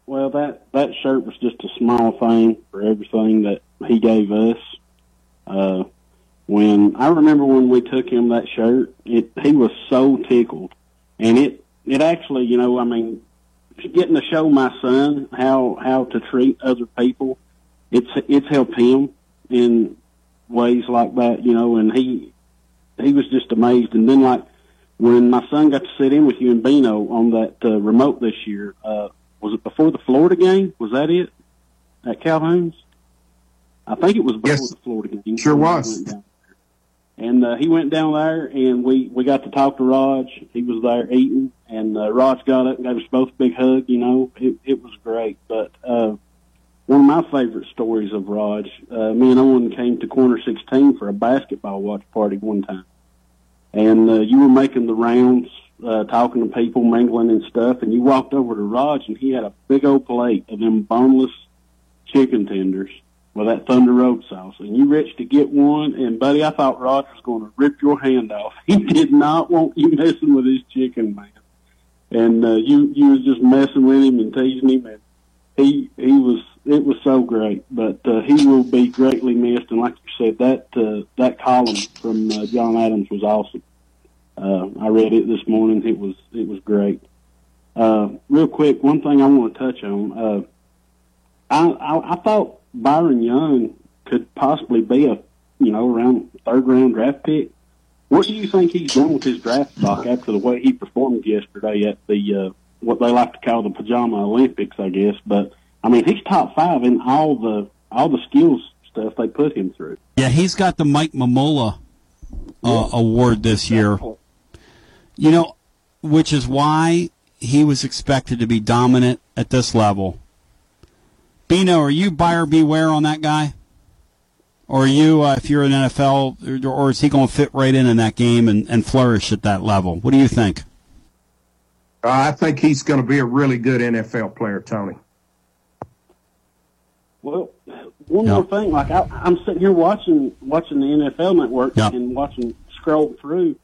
Well, that that shirt was just a small thing for everything that he gave us. When I remember when we took him that shirt, it he was so tickled, and it it actually, you know, I mean, getting to show my son how how to treat other people it's it's helped him in ways like that, you know. And he he was just amazed. And then like when my son got to sit in with you and Bino on that uh, remote this year, uh, was it before the Florida game? Was that it at Calhoun's? I think it was before Yes. the Florida game. Sure was. And uh, he went down there, and we we got to talk to Raj. He was there eating, and uh, Raj got up and gave us both a big hug. You know, it it was great. But uh, one of my favorite stories of Raj, uh, me and Owen came to Corner 16 for a basketball watch party one time, and uh, you were making the rounds, uh, talking to people, mingling and stuff, and you walked over to Raj, and he had a big old plate of them boneless chicken tenders with that Thunder Road sauce, and you rich to get one, and buddy, I thought Raj was going to rip your hand off. He did not want you messing with his chicken, man. And uh, you you was just messing with him and teasing him, and he he was it was so great. But uh, he will be greatly missed, and like you said, that uh, that column from uh, John Adams was awesome. Uh, I read it this morning. It was it was great. Uh, real quick, one thing I want to touch on. Uh, I, I I thought Byron Young could possibly be a you know around third round draft pick. What do you think he's done with his draft stock after the way he performed yesterday at the uh, what they like to call the pajama Olympics, I guess? But I mean, he's top five in all the all the skills stuff they put him through. Yeah, he's got the Mike Mamula uh, award this year. You know, which is why he was expected to be dominant at this level. Bino, are you buyer beware on that guy? Or are you, uh, if you're an NFL, or, or is he going to fit right in in that game and, and flourish at that level? What do you think? Uh, I think he's going to be a really good NFL player, Tony. Well, one more thing, like I, I'm sitting here watching watching the NFL Network and watching scroll through.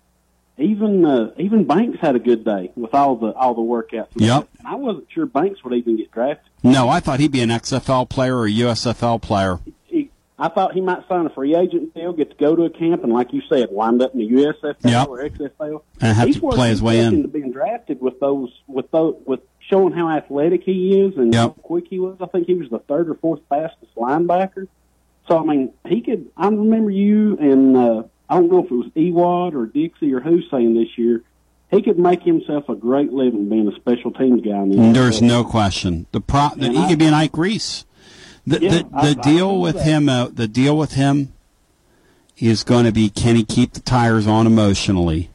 Even uh, even Banks had a good day with all the all the workouts. Yep. And I wasn't sure Banks would even get drafted. No, I thought he'd be an XFL player or a USFL player. He, I thought he might sign a free agent deal, get to go to a camp, and like you said, wind up in the USFL Yep. or XFL. And have He's to play his way in. into being drafted with those with those with showing how athletic he is and how quick he was. I think he was the third or fourth fastest linebacker. So I mean, he could. I remember you and uh, I don't know if it was Ewad or Dixie or who saying this year he could make himself a great living being a special teams guy. In the There's NFL. no question. The pro that he I- could be an Ike Reese. The Yeah, the, the I deal know with that. him uh, the deal with him is going to be can he keep the tires on emotionally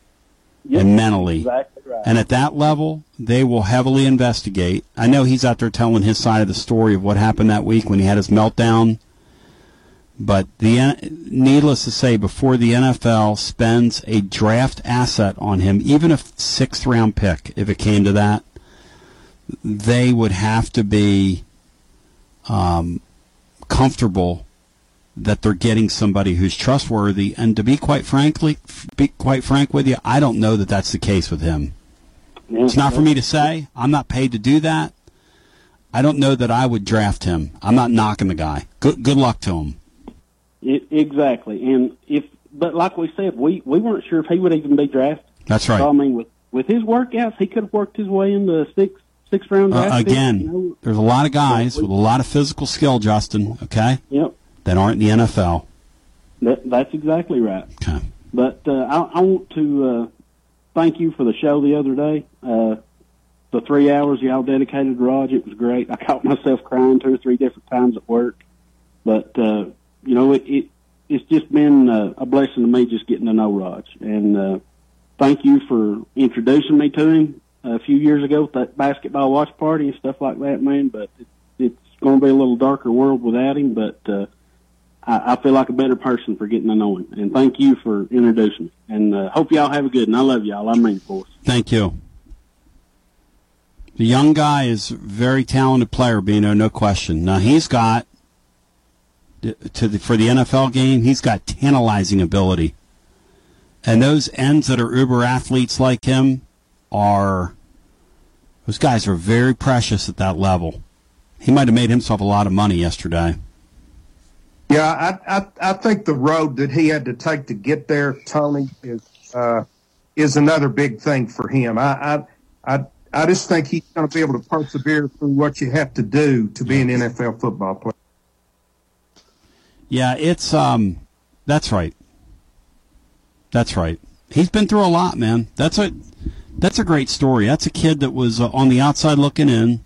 Yep, and mentally. Exactly right. And at that level, they will heavily investigate. I know he's out there telling his side of the story of what happened that week when he had his meltdown. But the needless to say, before the NFL spends a draft asset on him, even a sixth round pick, if it came to that, they would have to be um, comfortable that they're getting somebody who's trustworthy. And to be quite frankly, be quite frank with you, I don't know that that's the case with him. It's not for me to say. I'm not paid to do that. I don't know that I would draft him. I'm not knocking the guy. Good good luck to him. It, exactly. And if, but like we said, we we weren't sure if he would even be drafted. That's right. So, I mean, with with his workouts, he could have worked his way into six six round draft. Uh, again, you know. there's a lot of guys with a lot of physical skill, Justin. Okay. Yep. That aren't in the NFL. That, that's exactly right. Okay. But uh, I, I want to uh, thank you for the show the other day. Uh, the three hours y'all dedicated to Raj, it was great. I caught myself crying two or three different times at work. But uh, you know, it, it it's just been uh, a blessing to me just getting to know Raj. And uh, thank you for introducing me to him a few years ago at that basketball watch party and stuff like that, man. But it, it's going to be a little darker world without him. But uh, I, I feel like a better person for getting to know him. And thank you for introducing me. And uh, hope y'all have a good. And I love y'all. I mean, boys. Thank you. The young guy is a very talented player, Bino, no question. Now he's got to the, for the NFL game, he's got tantalizing ability. And those ends that are uber athletes like him are those guys are very precious at that level. He might have made himself a lot of money yesterday. Yeah, I, I I think the road that he had to take to get there, Tony, is uh, is another big thing for him. I I I, I just think he's going to be able to persevere through what you have to do to be an NFL football player. Yeah, it's um, that's right. That's right. He's been through a lot, man. That's a that's a great story. That's a kid that was uh, on the outside looking in.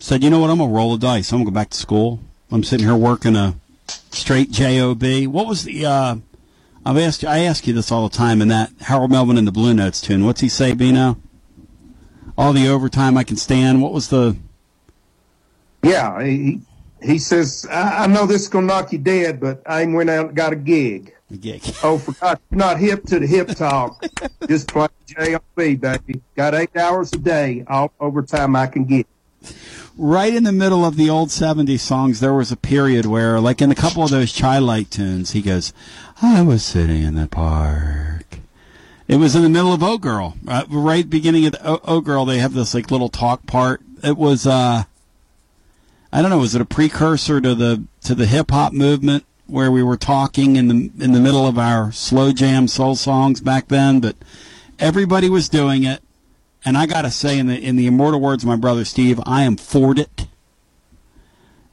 Said, you know what? I'm gonna roll the dice. I'm gonna go back to school. I'm sitting here working a straight job. What was the? uh I've asked. you, I ask you this all the time. In that Harold Melvin and the Blue Notes tune, what's he say, Bino? All the overtime I can stand. What was the? Yeah, he he says, I, I know this is gonna knock you dead, but I ain't went out and got a gig. A gig. Oh, forgot not hip to the hip talk. Just play job, baby. Got eight hours a day. All overtime I can get. right in the middle of the old 70s songs, there was a period where, like in a couple of those Chi-Lites tunes, he goes, I was sitting in the park. It was in the middle of Oh Girl. Uh, right beginning of the oh Girl, they have this like little talk part. It was, uh, I don't know, was it a precursor to the, to the hip hop movement where we were talking in the, in the middle of our slow jam soul songs back then? But everybody was doing it. And I got to say, in the in the immortal words of my brother Steve, I am for it.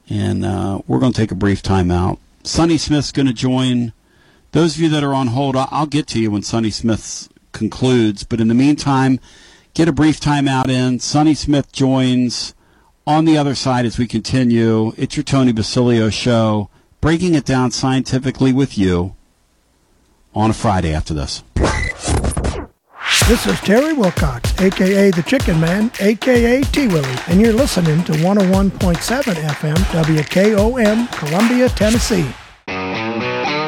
And uh, we're to take a brief time out. Sonny Smith's to join. Those of you that are on hold, I'll, I'll get to you when Sonny Smith concludes. But in the meantime, get a brief time out in. Sonny Smith joins on the other side as we continue. It's your Tony Basilio show, breaking it down scientifically with you on a Friday after this. This is Terry Wilcox, aka the Chicken Man, aka T Willie, and you're listening to 101.7 FM WKOM, Columbia, Tennessee.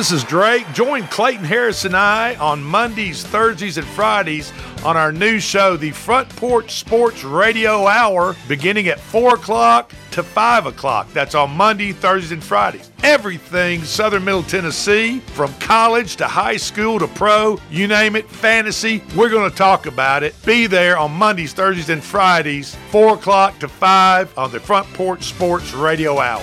This is Drake. Join Clayton Harris and I on Mondays, Thursdays, and Fridays on our new show, the Front Porch Sports Radio Hour, beginning at 4 o'clock to 5 o'clock. That's on Monday, Thursdays, and Fridays. Everything Southern Middle Tennessee, from college to high school to pro, you name it, fantasy, we're going to talk about it. Be there on Mondays, Thursdays, and Fridays, 4 o'clock to 5 on the Front Porch Sports Radio Hour.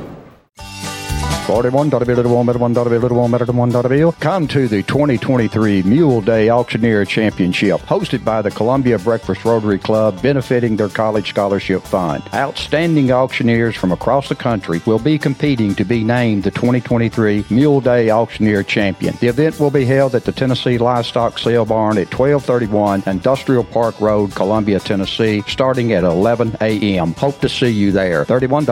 41 Come to the 2023 Mule Day Auctioneer Championship, hosted by the Columbia Breakfast Rotary Club, benefiting their college scholarship fund. Outstanding auctioneers from across the country will be competing to be named the 2023 Mule Day Auctioneer Champion. The event will be held at the Tennessee Livestock Sale Barn at 1231 Industrial Park Road, Columbia, Tennessee, starting at 11 a.m. Hope to see you there. 31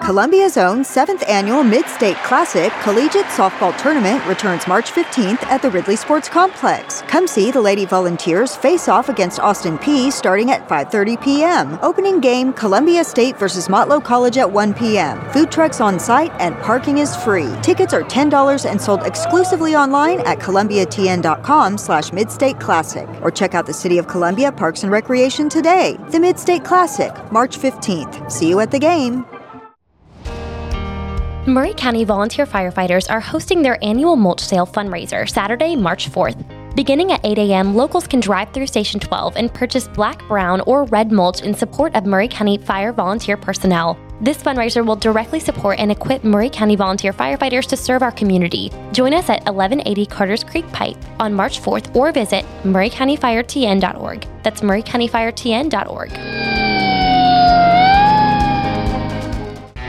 Columbia's own seventh annual Mid State Classic Collegiate Softball Tournament returns March 15th at the Ridley Sports Complex. Come see the Lady Volunteers face off against Austin Peay starting at 5:30 p.m. Opening game Columbia State versus Motlow College at 1 p.m. Food trucks on site and parking is free. Tickets are $10 and sold exclusively online at columbiatn.com/slash Midstate Classic or check out the City of Columbia Parks and Recreation today. The Mid State Classic, March 15th. See you at the game. Maury County volunteer firefighters are hosting their annual mulch sale fundraiser Saturday, March 4th. Beginning at 8 a.m., locals can drive through Station 12 and purchase black, brown, or red mulch in support of Maury County Fire volunteer personnel. This fundraiser will directly support and equip Maury County volunteer firefighters to serve our community. Join us at 1180 Carters Creek Pike on March 4th or visit maurycountyfiretn.org. That's maurycountyfiretn.org.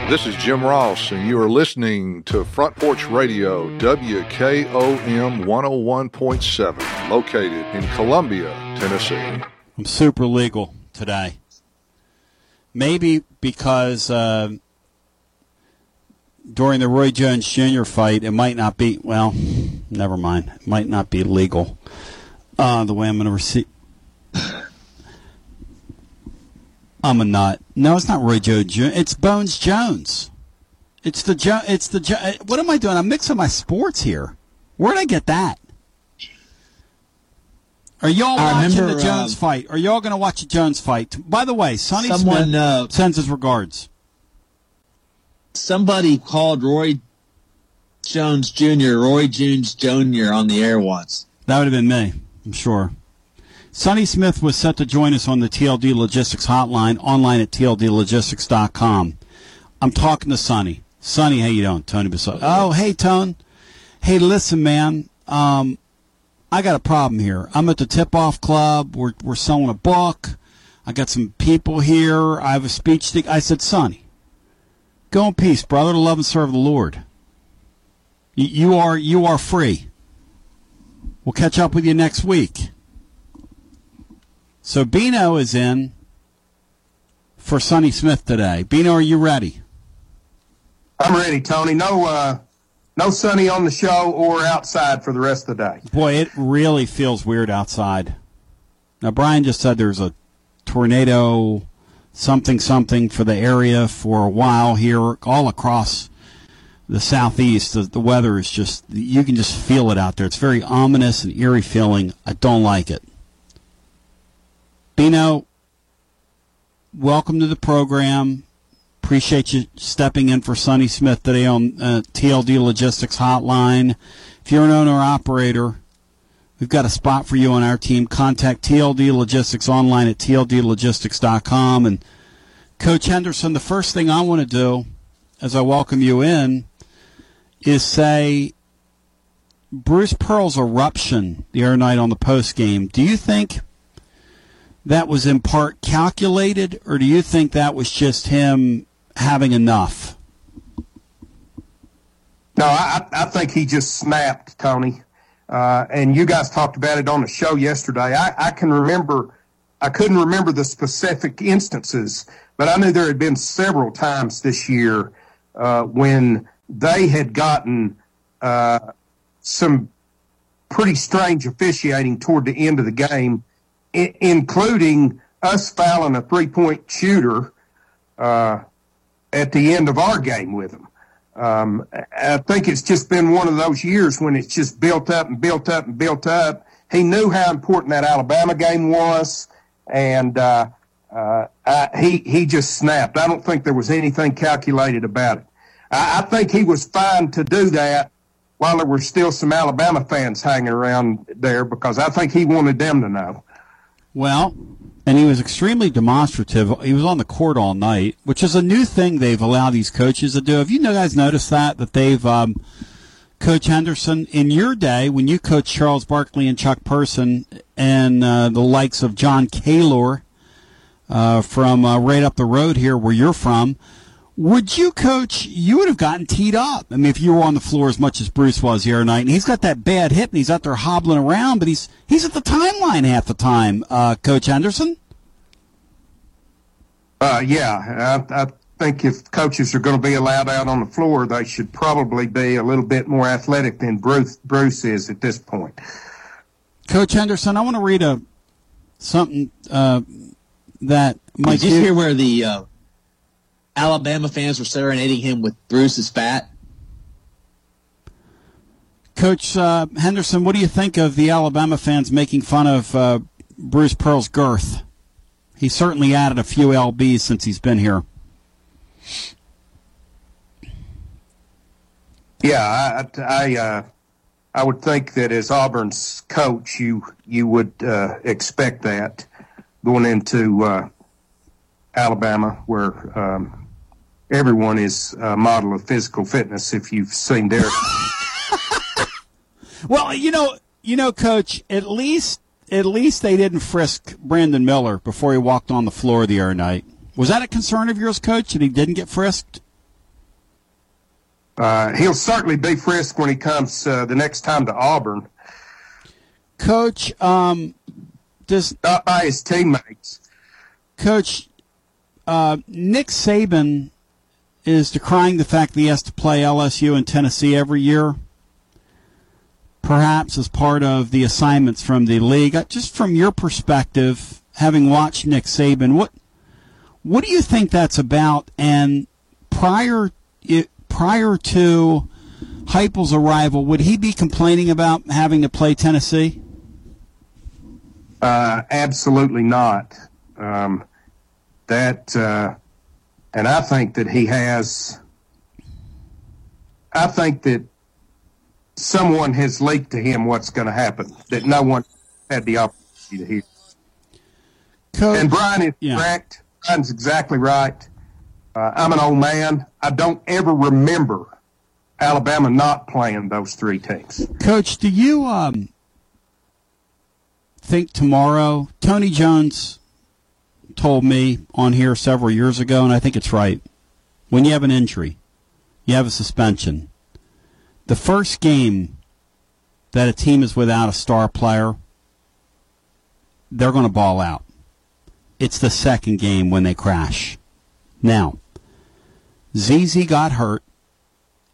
This is Jim Ross, and you are listening to Front Porch Radio, WKOM 101.7, located in Columbia, Tennessee. I'm super legal today. Maybe because uh, during the Roy Jones Jr. fight, it might not be, well, never mind. It might not be legal uh, the way I'm going to receive. I'm a nut. No, it's not Roy Jones Jr. It's Bones Jones. It's the jo- It's the jo- uh, What am I doing? I'm mixing my sports here. Where'd I get that? Are y'all I watching remember, the Jones uh, fight? Are y'all going to watch the Jones fight? By the way, Sonny Someone, Smith uh, sends his regards. Somebody called Roy Jones Jr. Roy Jones Jr. on the air once. That would have been me, I'm sure. Sonny Smith was set to join us on the TLD Logistics hotline online at tldlogistics.com. I'm talking to Sonny. Sonny, how you doing? Tony Basso. Oh, hey, Tone. Hey, listen, man. Um, I got a problem here. I'm at the tip-off club. We're we're selling a book. I got some people here. I have a speech. To, I said, Sonny, go in peace, brother, to love and serve the Lord. You, you are you are free. We'll catch up with you next week. So Bino is in for Sonny Smith today. Bino, are you ready? I'm ready, Tony. No, uh, no Sonny on the show or outside for the rest of the day. Boy, it really feels weird outside. Now, Brian just said there's a tornado, something, something for the area for a while here, all across the southeast. The, the weather is just, you can just feel it out there. It's very ominous and eerie feeling. I don't like it. Bino, welcome to the program. Appreciate you stepping in for Sonny Smith today on uh, TLD Logistics Hotline. If you're an owner operator, we've got a spot for you on our team. Contact TLD Logistics online at tldlogistics.com. And Coach Henderson, the first thing I want to do as I welcome you in is say Bruce Pearl's eruption the other night on the post game. Do you think that was in part calculated, or do you think that was just him having enough? No, I, I think he just snapped, Tony. Uh, and you guys talked about it on the show yesterday. I, I can remember, I couldn't remember the specific instances, but I knew there had been several times this year uh, when they had gotten uh, some pretty strange officiating toward the end of the game, Including us fouling a three point shooter uh, at the end of our game with them. Um, I think it's just been one of those years when it's just built up and built up and built up. He knew how important that Alabama game was, and uh, uh, I, he he just snapped. I don't think there was anything calculated about it. I, I think he was fine to do that while there were still some Alabama fans hanging around there because I think he wanted them to know. Well, and he was extremely demonstrative. He was on the court all night, which is a new thing they've allowed these coaches to do. Have you guys noticed that that they've um, Coach Henderson in your day when you coached Charles Barkley and Chuck Person and uh, the likes of John Kaylor uh, from uh, right up the road here where you're from. Would you coach? You would have gotten teed up. I mean, if you were on the floor as much as Bruce was here tonight, and he's got that bad hip, and he's out there hobbling around, but he's he's at the timeline half the time. Uh, coach Henderson. Uh, yeah, I, I think if coaches are going to be allowed out on the floor, they should probably be a little bit more athletic than Bruce Bruce is at this point. Coach Henderson, I want to read a something uh, that Mike. Did you hear where the uh, Alabama fans were serenading him with Bruce is fat? Coach uh, Henderson, what do you think of the Alabama fans making fun of uh, Bruce Pearl's girth? He certainly added a few lbs since he's been here. Yeah, I, I, uh, I would think that as Auburn's coach, you you would uh, expect that going into uh, Alabama, where um, everyone is a model of physical fitness. If you've seen their well, you know, you know, Coach, at least at least they didn't frisk Brandon Miller before he walked on the floor the other night. Was that a concern of yours, Coach, that he didn't get frisked? Uh, he'll certainly be frisked when he comes uh, the next time to Auburn. Coach, um, does not by his teammates. Coach, uh, Nick Saban is decrying the fact that he has to play LSU and Tennessee every year. Perhaps as part of the assignments from the league. Uh, just from your perspective, having watched Nick Saban, what what do you think that's about? And prior it, prior to Heupel's arrival, would he be complaining about having to play Tennessee? Uh, absolutely not. Um, that, uh, and I think that he has. I think that someone has leaked to him what's going to happen that no one had the opportunity to hear. Coach, and Brian is yeah. correct. Brian's exactly right. Uh, I'm an old man. I don't ever remember Alabama not playing those three teams. Coach, do you um, think tomorrow? Tony Jones told me on here several years ago, and I think it's right. When you have an injury, you have a suspension. The first game that a team is without a star player, they're going to ball out. It's the second game when they crash. Now, ZZ got hurt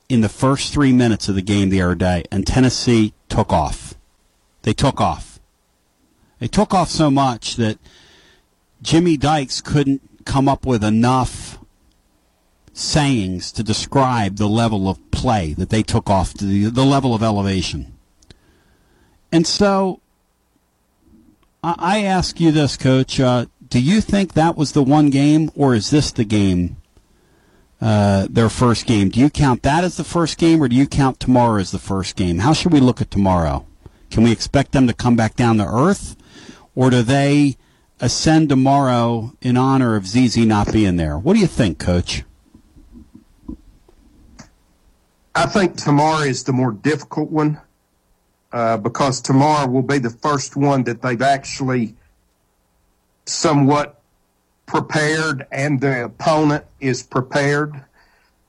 in the first three minutes of the game the other day, and Tennessee took off. They took off. They took off so much that Jimmy Dykes couldn't come up with enough sayings to describe the level of play that they took off to the, the level of elevation. And so I ask you this, Coach. Uh, do you think that was the one game, or is this the game, uh, their first game? Do you count that as the first game, or do you count tomorrow as the first game? How should we look at tomorrow? Can we expect them to come back down to earth, or do they ascend tomorrow in honor of ZZ not being there? What do you think, Coach? I think tomorrow is the more difficult one uh, because tomorrow will be the first one that they've actually somewhat prepared and the opponent is prepared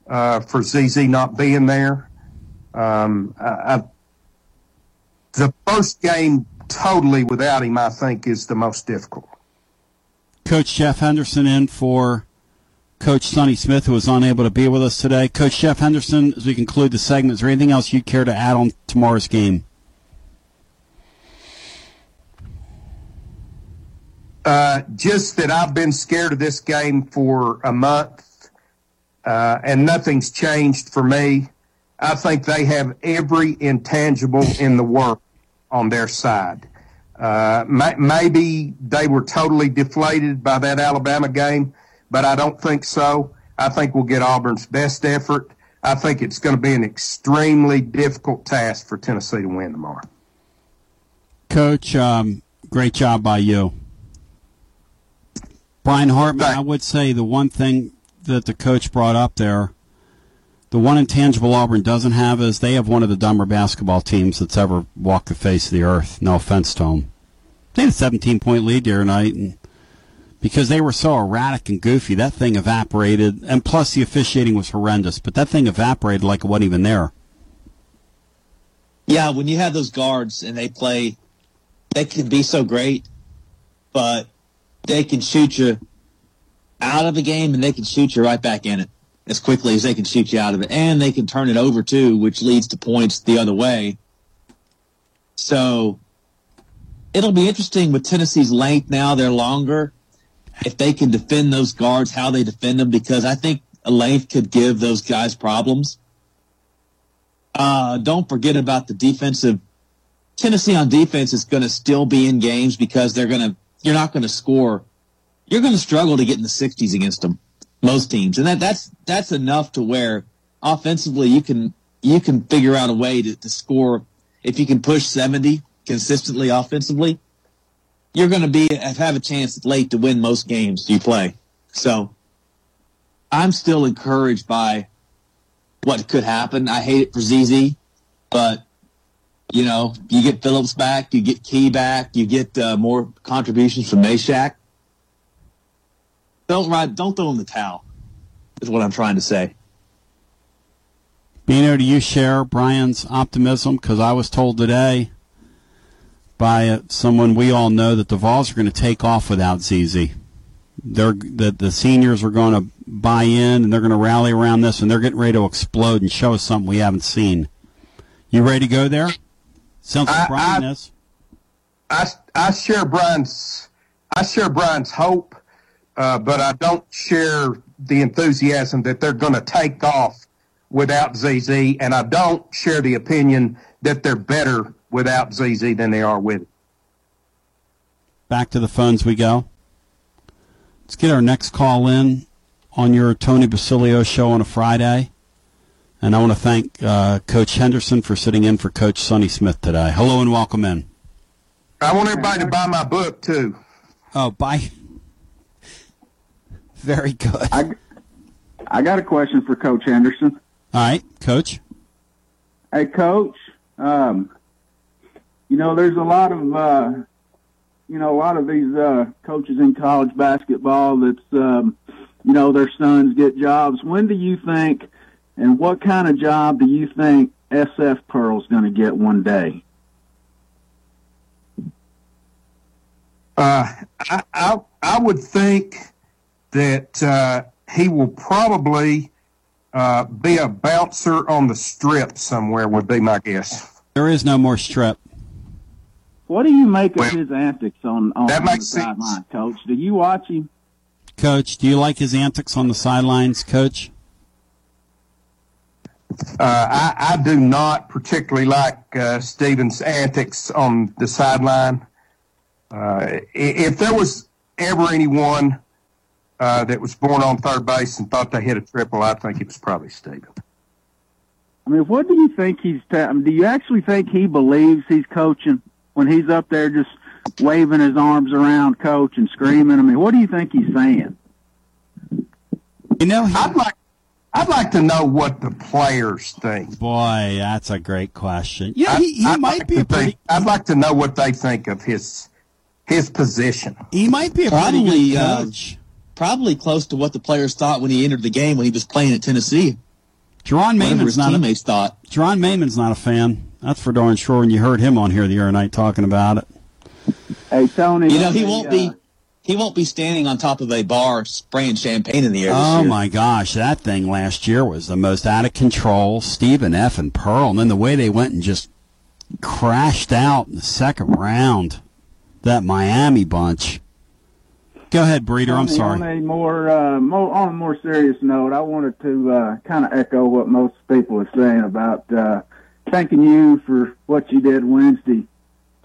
uh, for ZZ not being there. Um, I, I, the first game totally without him, I think, is the most difficult. Coach Jeff Henderson in for Coach Sonny Smith, who was unable to be with us today. Coach Jeff Henderson, as we conclude the segment, is there anything else you'd care to add on tomorrow's game? Uh, just that I've been scared of this game for a month, uh, and nothing's changed for me. I think they have every intangible in the world on their side. Uh, may, maybe they were totally deflated by that Alabama game, but I don't think so. I think we'll get Auburn's best effort. I think it's going to be an extremely difficult task for Tennessee to win tomorrow. Coach, um, great job by you. Brian Hartman, I would say the one thing that the coach brought up there, the one intangible Auburn doesn't have is they have one of the dumber basketball teams that's ever walked the face of the earth. No offense to them. They had a 17 point lead the other night, and because they were so erratic and goofy, that thing evaporated. And plus, the officiating was horrendous, but that thing evaporated like it wasn't even there. Yeah, when you have those guards and they play, they can be so great, but they can shoot you out of the game and they can shoot you right back in it as quickly as they can shoot you out of it. And they can turn it over too, which leads to points the other way. So it'll be interesting with Tennessee's length now. They're longer. If they can defend those guards, how they defend them, because I think a length could give those guys problems. Uh, don't forget about the defensive. Tennessee on defense is going to still be in games because they're going to, you're not going to score. You're going to struggle to get in the 60s against them, most teams. And that, that's, that's enough to where offensively you can, you can figure out a way to, to score. If you can push 70 consistently offensively, you're going to be, have a chance late to win most games you play. So I'm still encouraged by what could happen. I hate it for ZZ, but you know, you get Phillips back, you get Key back, you get uh, more contributions from Mashack. Don't ride, don't throw in the towel. Is what I'm trying to say. Bino, do you share Brian's optimism? Because I was told today by someone we all know that the Vols are going to take off without ZZ. They're that the seniors are going to buy in and they're going to rally around this and they're getting ready to explode and show us something we haven't seen. You ready to go there? Sounds like I- Brian I- is. I, I share Brian's I share Brian's hope, uh, but I don't share the enthusiasm that they're going to take off without ZZ, and I don't share the opinion that they're better without ZZ than they are with it. Back to the phones we go. Let's get our next call in on your Tony Basilio show on a Friday. And I want to thank uh, Coach Henderson for sitting in for Coach Sonny Smith today. Hello and welcome in. I want everybody to buy my book too. Oh, buy. Very good. I, I got a question for Coach Henderson. All right, Coach. Hey, Coach. Um, you know, there's a lot of, uh, you know, a lot of these uh, coaches in college basketball that's, um, you know, their sons get jobs. When do you think, and what kind of job do you think SF Pearl's going to get one day? Uh, I, I I would think that uh, he will probably uh, be a bouncer on the strip somewhere. Would be my guess. There is no more strip. What do you make of his antics on on, That on the sideline, Coach? Do you watch him? Coach, do you like his antics on the sidelines, Coach? Uh, I, I do not particularly like uh, Stevens' antics on the sideline. Uh, if there was ever anyone uh, that was born on third base and thought they hit a triple, I think it was probably Steven. I mean, what do you think he's? ta- I mean, do you actually think he believes he's coaching when he's up there just waving his arms around, coach, and screaming? I mean, what do you think he's saying? You know, I'd like I'd like to know what the players think. Boy, that's a great question. Yeah, he, he I'd might like be to a pretty. think- I'd like to know what they think of his his position. He might be a pretty Probably, good uh, probably close to what the players thought when he entered the game when he was playing at Tennessee. Jerron Whatever Mayman's his not a, thought. Jerron Mayman's not a fan. That's for darn sure. And you heard him on here the other night talking about it. Hey, Tony. You know, he uh, won't be he won't be standing on top of a bar spraying champagne in the air. this Oh year. my gosh, that thing last year was the most out of control. Stephen F. and Pearl, and then the way they went and just crashed out in the second round. That Miami bunch. Go ahead, Breeder. I'm sorry. On a more, uh, more on a more serious note, I wanted to uh, kind of echo what most people are saying about uh, thanking you for what you did Wednesday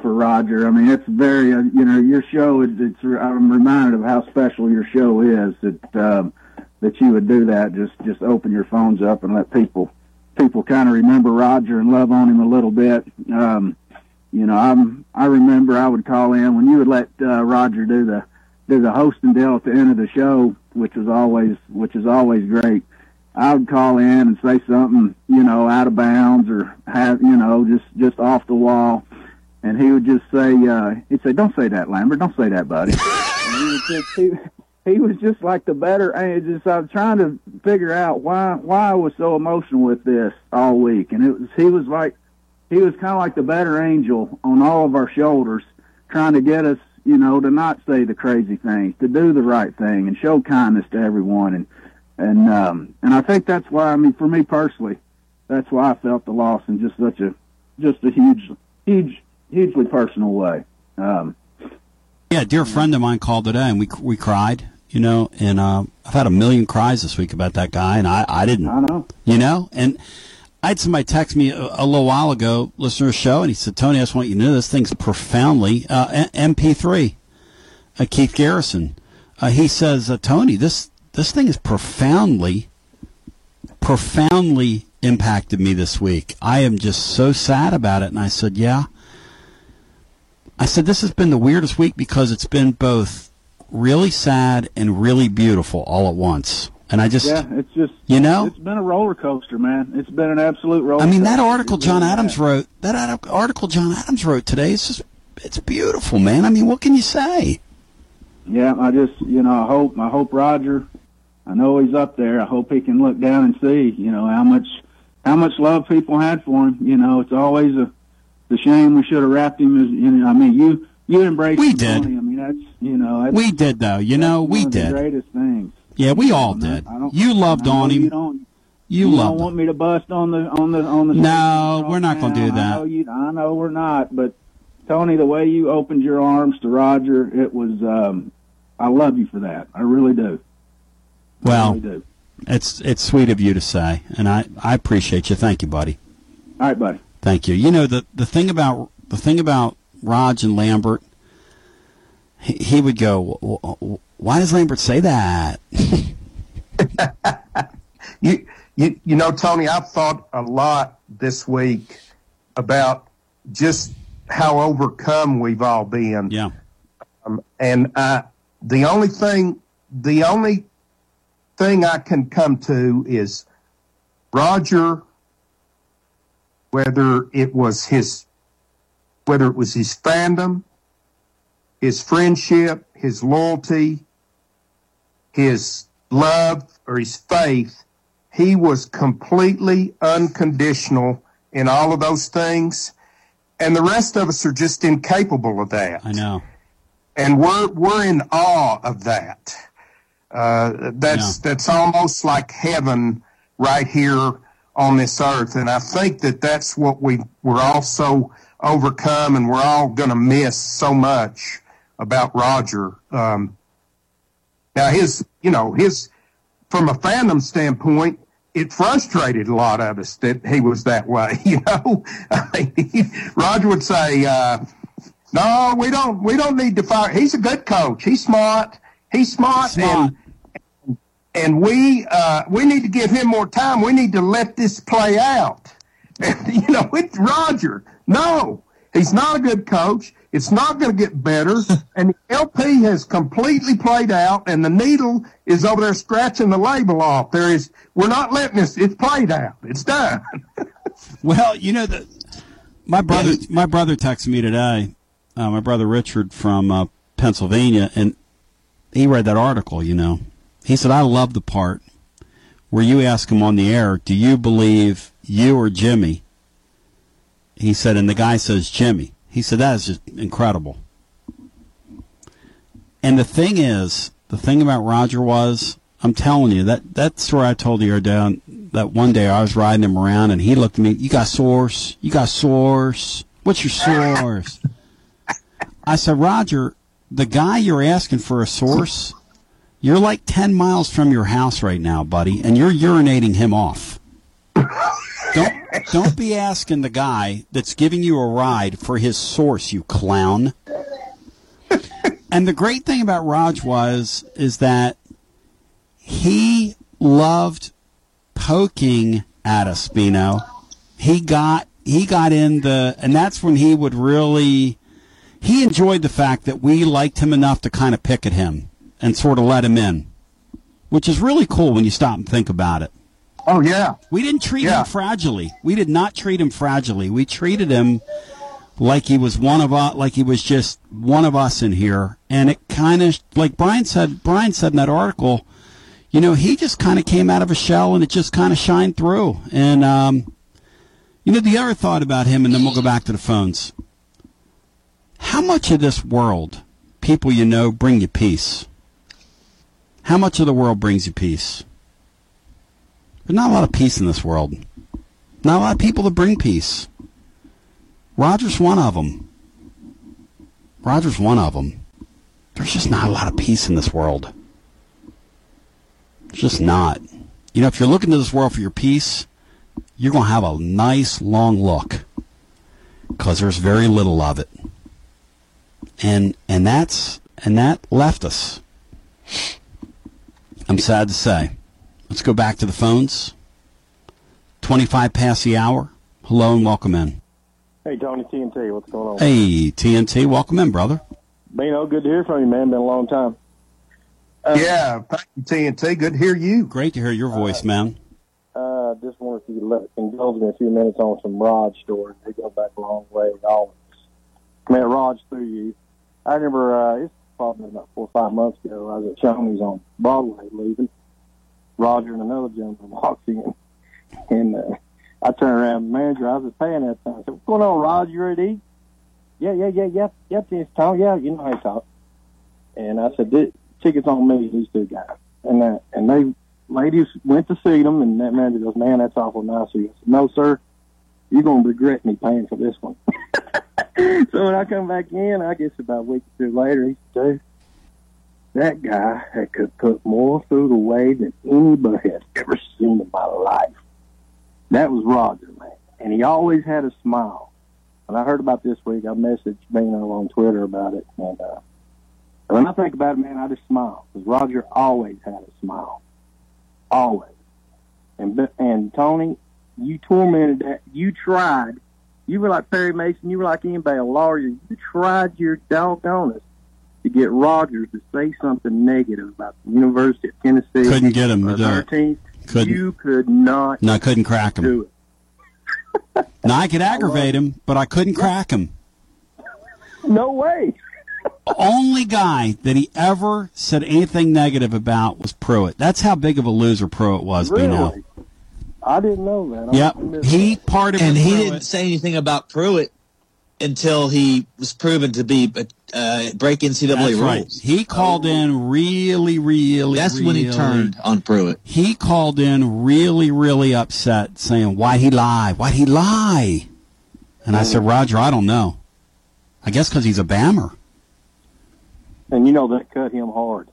for Roger. I mean, it's very, uh, you know, your show is. It's. I'm reminded of how special your show is. That um, that you would do that. Just just open your phones up and let people people kind of remember Roger and love on him a little bit. Um, you know, I'm I remember I would call in when you would let uh, Roger do the do the hosting deal at the end of the show, which is always which is always great. I would call in and say something, you know, out of bounds or have you know just just off the wall, and he would just say, uh, he'd say, "Don't say that, Lambert. Don't say that, buddy." and he, just, he, he was just like the better. And just I was trying to figure out why why I was so emotional with this all week, and it was he was like he was kind of like the better angel on all of our shoulders, trying to get us, you know, to not say the crazy things, to do the right thing, and show kindness to everyone, and and um, and I think that's why. I mean, for me personally, that's why I felt the loss in just such a just a huge, huge, hugely personal way. Um, Yeah, a dear friend of mine called today, and we we cried. You know, and uh, I've had a million cries this week about that guy, and I I didn't. I know. You know, and I had somebody text me a, a little while ago, listener show, and he said, "Tony, I just want you to know this thing's profoundly uh, MP3." Uh, Keith Garrison, uh, he says, uh, "Tony, this this thing is profoundly, profoundly impacted me this week. I am just so sad about it." And I said, "Yeah." I said, "This has been the weirdest week because it's been both really sad and really beautiful all at once." And I just, yeah, it's just you know, it's been a roller coaster, man. It's been an absolute roller. I mean, that article John Adams wrote, that article John Adams wrote today, it's just, it's beautiful, man. I mean, what can you say? Yeah, I just, you know, I hope, I hope Roger, I know he's up there. I hope he can look down and see, you know, how much, how much love people had for him. You know, it's always a, the shame we should have wrapped him as, you know, I mean, you, you embraced We him, did. Tony. I mean, that's, you know, that's, We did, though. You know, one we of the did. greatest things. Yeah, we all did. You loved on him. You don't, You you don't want me to bust on the, on the, on the. No, we're not gonna do I that. know you, I know we're not, but Tony, the way you opened your arms to Roger, it was, um, I love you for that. I really do. Well, really do. it's it's sweet of you to say, and I, I appreciate you. Thank you, buddy. All right, buddy. Thank you. You know the the thing about the thing about Raj and Lambert, he, he would go, "W- w- "Why does Lambert say that?" you, you, you know, Tony, I've thought a lot this week about just how overcome we've all been. Yeah. Um, and I, the only thing, the only thing I can come to is Roger, whether it was his, whether it was his fandom, his friendship, his loyalty, his love, or his faith, he was completely unconditional in all of those things. And the rest of us are just incapable of that. I know. And we're, we're in awe of that. Uh, that's, that's almost like heaven right here on this earth. And I think that that's what we, we're all so overcome and we're all going to miss so much about Roger. Um, now his, you know, his, from a fandom standpoint, it frustrated a lot of us that he was that way. You know, I mean, Roger would say, uh, "No, we don't. We don't need to fire. He's a good coach. He's smart. He's smart, and and we uh, we need to give him more time. We need to let this play out." And you know, it's Roger. No, he's not a good coach. It's not going to get better. and the LP has completely played out, and the needle is over there scratching the label off. There is, we're not letting this. It's played out. It's done. Well, you know that my brother my brother texted me today. Uh, my brother Richard from uh, Pennsylvania, and he read that article. You know, he said I love the part where you ask him on the air, "Do you believe you or Jimmy?" He said, and the guy says Jimmy. He said that is just incredible. And the thing is, the thing about Roger was, I'm telling you that that story I told you down that one day I was riding him around and he looked at me. You got source? You got source? What's your source? I said, Roger, the guy you're asking for a source, you're like 10 miles from your house right now, buddy, and you're urinating him off. don't don't be asking the guy that's giving you a ride for his source, you clown. And the great thing about Raj was is that he loved poking at us, Bino. He got he got in the and that's when he would really he enjoyed the fact that we liked him enough to kind of pick at him and sort of let him in. Which is really cool when you stop and think about it. Oh yeah. We didn't treat Yeah. him fragilely. We did not treat him fragilely. We treated him like he was one of us, like he was just one of us in here. And it kind of, like Brian said, Brian said in that article, you know, he just kind of came out of a shell and it just kind of shined through. And, um, you know, the other thought about him, and then we'll go back to the phones. How much of this world, people you know, bring you peace? How much of the world brings you peace? There's not a lot of peace in this world. Not a lot of people that bring peace. Roger's one of them. Roger's one of them. There's just not a lot of peace in this world. It's just not. You know, if you're looking to this world for your peace, you're going to have a nice long look because there's very little of it. And and that's and that left us. I'm sad to say. Let's go back to the phones. 25 past the hour. Hello and welcome in. Hey, Tony TNT, what's going on? Hey, TNT, welcome in, brother. Bino, good to hear from you, man. Been a long time. yeah, thank you, TNT. Good to hear you. Great to hear your voice, man. Uh, just wonder if you could let, indulge me a few minutes on some Rod stories. They go back a long way. Always. Met Raj through you. I remember, uh, it's probably about four or five months ago. I was at Shoney's on Broadway leaving. Roger and another gentleman walks in. And uh, I turn around, manager, I was just paying that time. I said, What's going on, Roger? You ready? Yeah, yeah, yeah, yeah. Yeah, it's Tom. Yeah, you know how to talk. And I said, "This- Tickets on me, these two guys. And that, and they, ladies went to see them, and that manager goes, Man, that's awful nice you. Said, No, sir. You're to regret me paying for this one. so when I come back in, I guess about a week or two later, he said, Dude, that guy had could put more food away than anybody had ever seen in my life. That was Roger, man. And he always had a smile. When I heard about this week, I messaged Bino on Twitter about it. And uh, when I think about it, man, I just smile. Because Roger always had a smile. Always. And, and Tony, you tormented that. You tried. You were like Perry Mason. You were like anybody, a lawyer. You tried your doggonest to get Rogers to say something negative about the University of Tennessee. Couldn't get him to or do their it. team. Couldn't. You could not No, I couldn't crack him. do it. Now I could aggravate him, but I couldn't crack him. No way. Only guy that he ever said anything negative about was Pruitt. That's how big of a loser Pruitt was, Bino. Really? I didn't know that. I Yep. He parted and with he Pruitt. didn't say anything about Pruitt until he was proven to be uh, break NCAA That's rules. right. He called in really, really. That's when he turned on Pruitt. He called in really, really upset, saying, "Why'd he lie? Why'd he lie?" And I said, "Roger, I don't know. I guess because he's a bammer." And you know that cut him hard.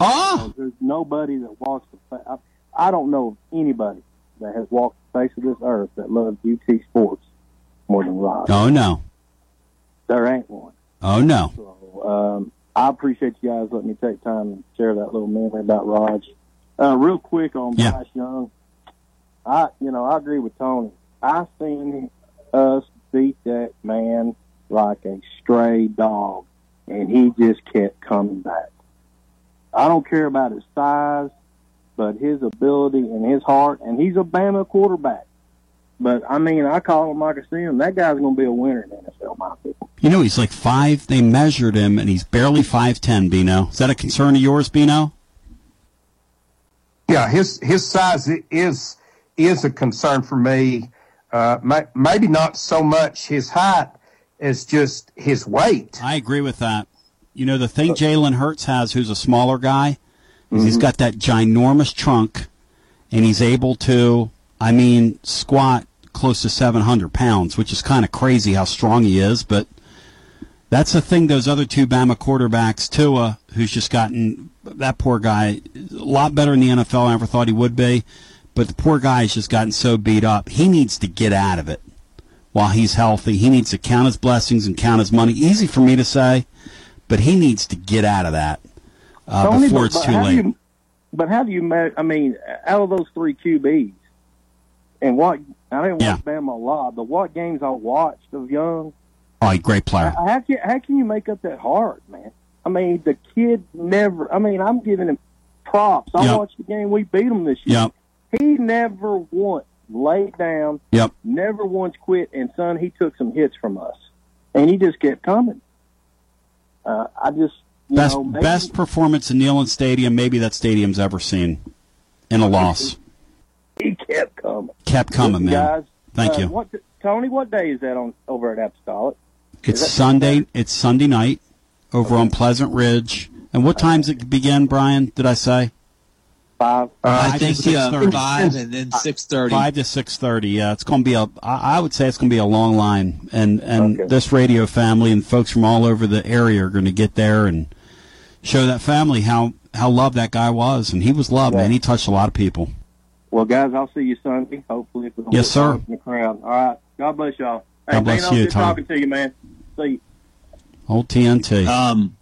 Oh, there's nobody that walks the. Fa- I, I don't know of anybody that has walked the face of this earth that loves UT sports more than Rod. Oh no. There ain't one. Oh no. Um, I appreciate you guys letting me take time and share that little memory about Raj. Uh, real quick on Yeah. Bryce Young, I you know I agree with Tony. I seen us beat that man like a stray dog, and he just kept coming back. I don't care about his size, but his ability and his heart, and he's a Bama quarterback. But I mean, I call him like I see him. That guy's going to be a winner in the NFL, my people. You know he's like five. They measured him, and he's barely five ten. Bino, is that a concern of yours, Bino? Yeah, his his size is is a concern for me. Uh, may, maybe not so much his height as just his weight. I agree with that. You know the thing Jalen Hurts has, who's a smaller guy, is he's got that ginormous trunk, and he's able to, I mean, squat close to 700 pounds, which is kind of crazy how strong he is. But That's the thing. Those other two Bama quarterbacks, Tua, who's just gotten that poor guy a lot better in the NFL. I never thought he would be, but the poor guy has just gotten so beat up. He needs to get out of it while he's healthy. He needs to count his blessings and count his money. Easy for me to say, but he needs to get out of that uh, Tony, before but- it's but too late. you- but how do you? I mean, out of those three QBs, and what I didn't watch Bama a lot, but what games I watched of Young, Oh, he's a great player. how can how can you make up that heart, man? I mean, the kid never. I mean, I'm giving him props. I Yep. watched the game we beat him this year. Yep. He never once laid down. Yep. Never once quit. And son, he took some hits from us, and he just kept coming. Uh, I just you Best know maybe- best performance in Neyland Stadium maybe that stadium's ever seen in a loss. He kept coming. Kept coming, Listen, man. Guys, Thank uh, you. What, Tony, what day is that on over at Apostolic? It's Is that- Sunday. It's Sunday night over on Pleasant Ridge. And what time's it begin, Brian? Did I say? Five. I think to uh, 6:30. five and then six thirty. Five to six thirty. Yeah, it's going to be a. I would say it's going to be a long line, and and this radio family and folks from all over the area are going to get there and show that family how how loved that guy was, and he was loved, man. He touched a lot of people. Well, guys, I'll see you Sunday. Hopefully, if Yes, sir. in the crowd. All right. God bless y'all. Hey, God bless Bino, you, good Tom. talking to you, man. See you. Old TNT. Um,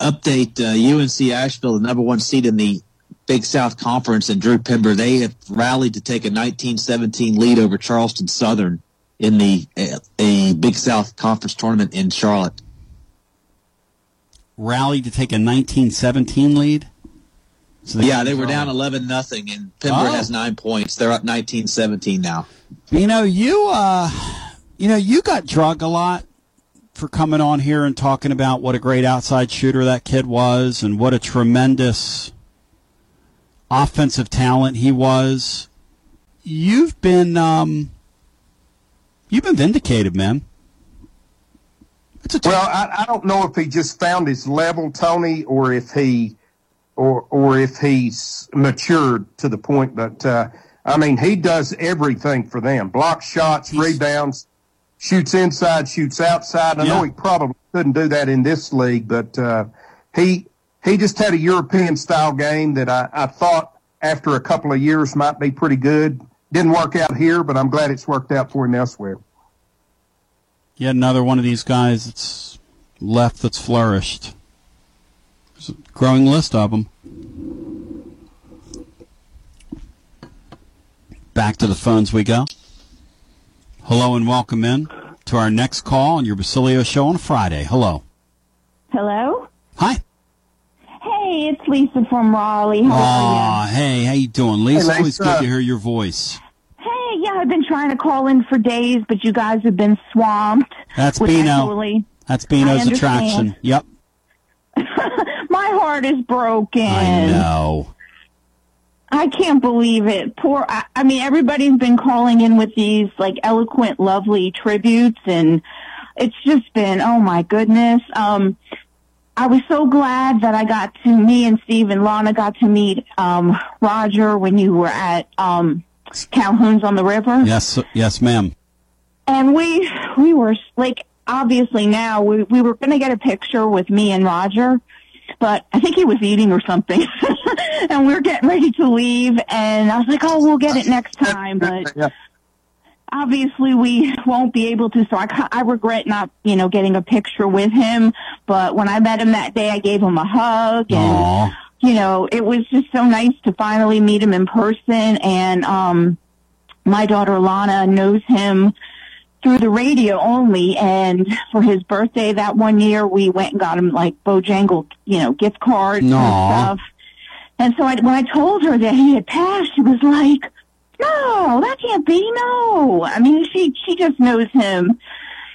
update: uh, UNC Asheville, the number one seed in the Big South Conference, and Drew Pember. They have rallied to take a 19-17 lead over Charleston Southern in the uh, a Big South Conference tournament in Charlotte. Rallied to take a 19-17 lead. So they- yeah, they were down 11 nothing, and Pember Oh. has nine points. They're up 19-17 now. You know, you uh you know, you got drug a lot for coming on here and talking about what a great outside shooter that kid was and what a tremendous offensive talent he was. You've been um you've been vindicated, man. well, I, I don't know if he just found his level, Tony, or if he, or or if he's matured to the point. But uh, I mean, he does everything for them: block shots, rebounds, shoots inside, shoots outside. I know he probably couldn't do that in this league, but uh, he he just had a European style game that I, I thought after a couple of years might be pretty good. Didn't work out here, but I'm glad it's worked out for him elsewhere. Yet another one of these guys that's left that's flourished. There's a growing list of them. Back to the phones we go. Hello and welcome in to our next call on your Basilio show on Friday. Hello. Hello? Hi. Hey, it's Lisa from Raleigh. How are Aw, hey, how you doing, Lisa? Hey, Always Lisa. good to hear your voice. Hey, yeah, I've been trying to call in for days, but you guys have been swamped. That's with Bino. actually- That's I Bino's attraction. Yep. My heart is broken. I know. I can't believe it. Poor, I, I mean, everybody's been calling in with these like eloquent, lovely tributes and it's just been, oh my goodness. Um, I was so glad that I got to, me and Steve and Lana got to meet, um, Roger when you were at, um, Calhoun's on the river. Yes, yes, ma'am. And we, we were like, obviously now we, we were going to get a picture with me and Roger, but I think he was eating or something. and we are getting ready to leave and I was like, oh, we'll get it next time. But obviously we won't be able to. So I, I regret not, you know, getting a picture with him. But when I met him that day, I gave him a hug and, Aw. you know, it was just so nice to finally meet him in person. And, um, my daughter Lana knows him through the radio only. And for his birthday that one year, we went and got him like Bojangle, you know, gift cards and Aw. stuff. And so I, when I told her that he had passed, she was like, no, that can't be. No. I mean, she, she just knows him,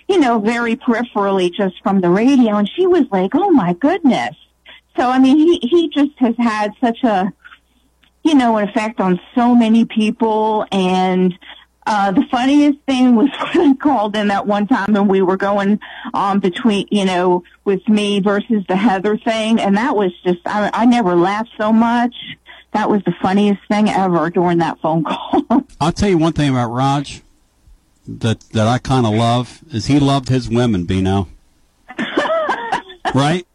you know, very peripherally just from the radio. And she was like, oh my goodness. So, I mean, he, he just has had such a, you know, an effect on so many people. And, uh, the funniest thing was when I called in that one time and we were going, um, between, you know, with me versus the Heather thing. And that was just, I, I never laughed so much. That was the funniest thing ever during that phone call. I'll tell you one thing about Raj. that that I kind of love is he loved his women, Bino. right?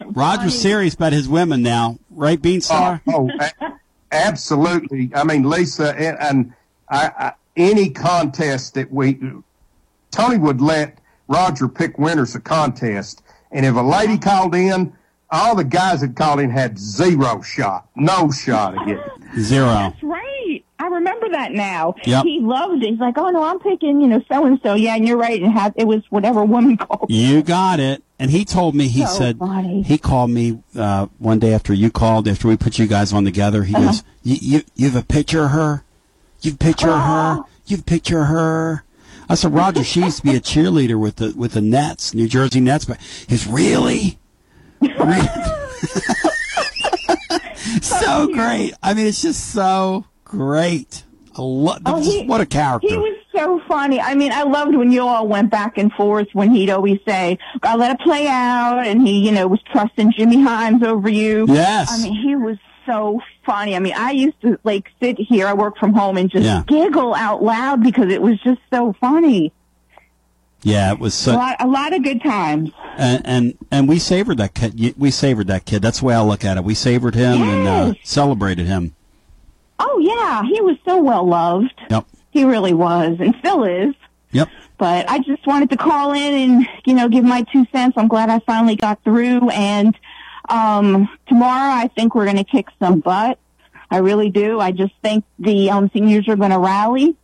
Roger's serious about his women now, right, Beanstar? Oh, oh a- absolutely. I mean, Lisa, and, and I, I, any contest that we, Tony would let Roger pick winners of contest, and if a lady called in, all the guys that called in had zero shot, no shot again. Zero. That's right. I remember that now. Yep. He loved it. He's like, oh no, I'm picking, you know, so and so. Yeah, and you're right. It had it was whatever woman called. You got it. And he told me, he So said, funny. he called me uh, one day after you called, after we put you guys on together. He Uh-huh. goes, you, you, you have a picture of her? You've picture her? You've picture her? I said, Roger, she used to be a cheerleader with the with the Nets, New Jersey Nets. But he's really, Really? so great. I mean, it's just so great. I love Oh, he- what a character. He was so funny. I mean, I loved when you all went back and forth when he'd always say, "I let it play out," and he, you know, was trusting Jimmy Hyams over you. Yes. I mean, he was so funny. I mean, I used to like sit here. I work from home and just Yeah. giggle out loud because it was just so funny. yeah, it was a so. lot, a lot of good times. and and and we savored that kid. We savored that kid. That's the way I look at it. We savored him and uh, celebrated him. Oh yeah, he was so well loved. Yep. He really was, and still is. Yep. But I just wanted to call in and, you know, give my two cents. I'm glad I finally got through. And um, tomorrow I think we're going to kick some butt. I really do. I just think the um, seniors are going to rally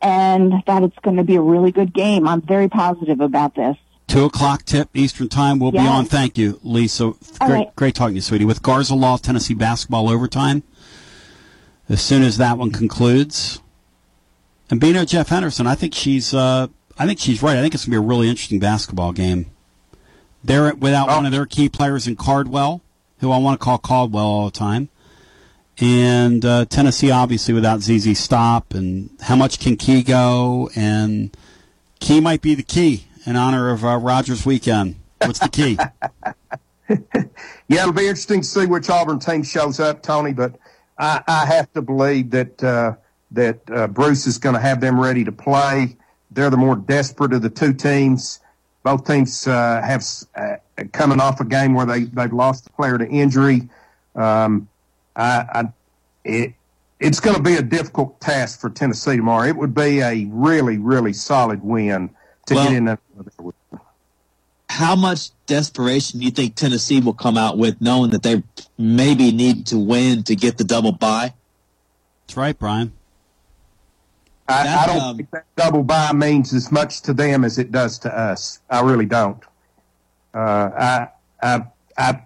and that it's going to be a really good game. I'm very positive about this. Two o'clock tip Eastern time. We'll be on. Thank you, Lisa. Great, right. great talking to you, sweetie. With Garza Law, Tennessee basketball overtime. As soon as that one concludes, and Bino Jeff Henderson, I think she's. Uh, I think she's right. I think it's gonna be a really interesting basketball game. They're without one of their key players in Cardwell, who I want to call Caldwell all the time. And uh, Tennessee, obviously, without ZZ Stop, and how much can Key go? And Key might be the key in honor of uh, Rogers weekend. What's the key? Yeah, it'll be interesting to see which Auburn team shows up, Tony. But I, I have to believe that uh, that uh, Bruce is going to have them ready to play. They're the more desperate of the two teams. Both teams uh, have uh, coming off a game where they they've lost a player to injury. Um, I, I it it's going to be a difficult task for Tennessee tomorrow. It would be a really really solid win to Well- get in there. How much desperation do you think Tennessee will come out with, knowing that they maybe need to win to get the double bye? That's right, Brian. I, I don't um, think that double bye means as much to them as it does to us. I really don't. Uh, I, I, I,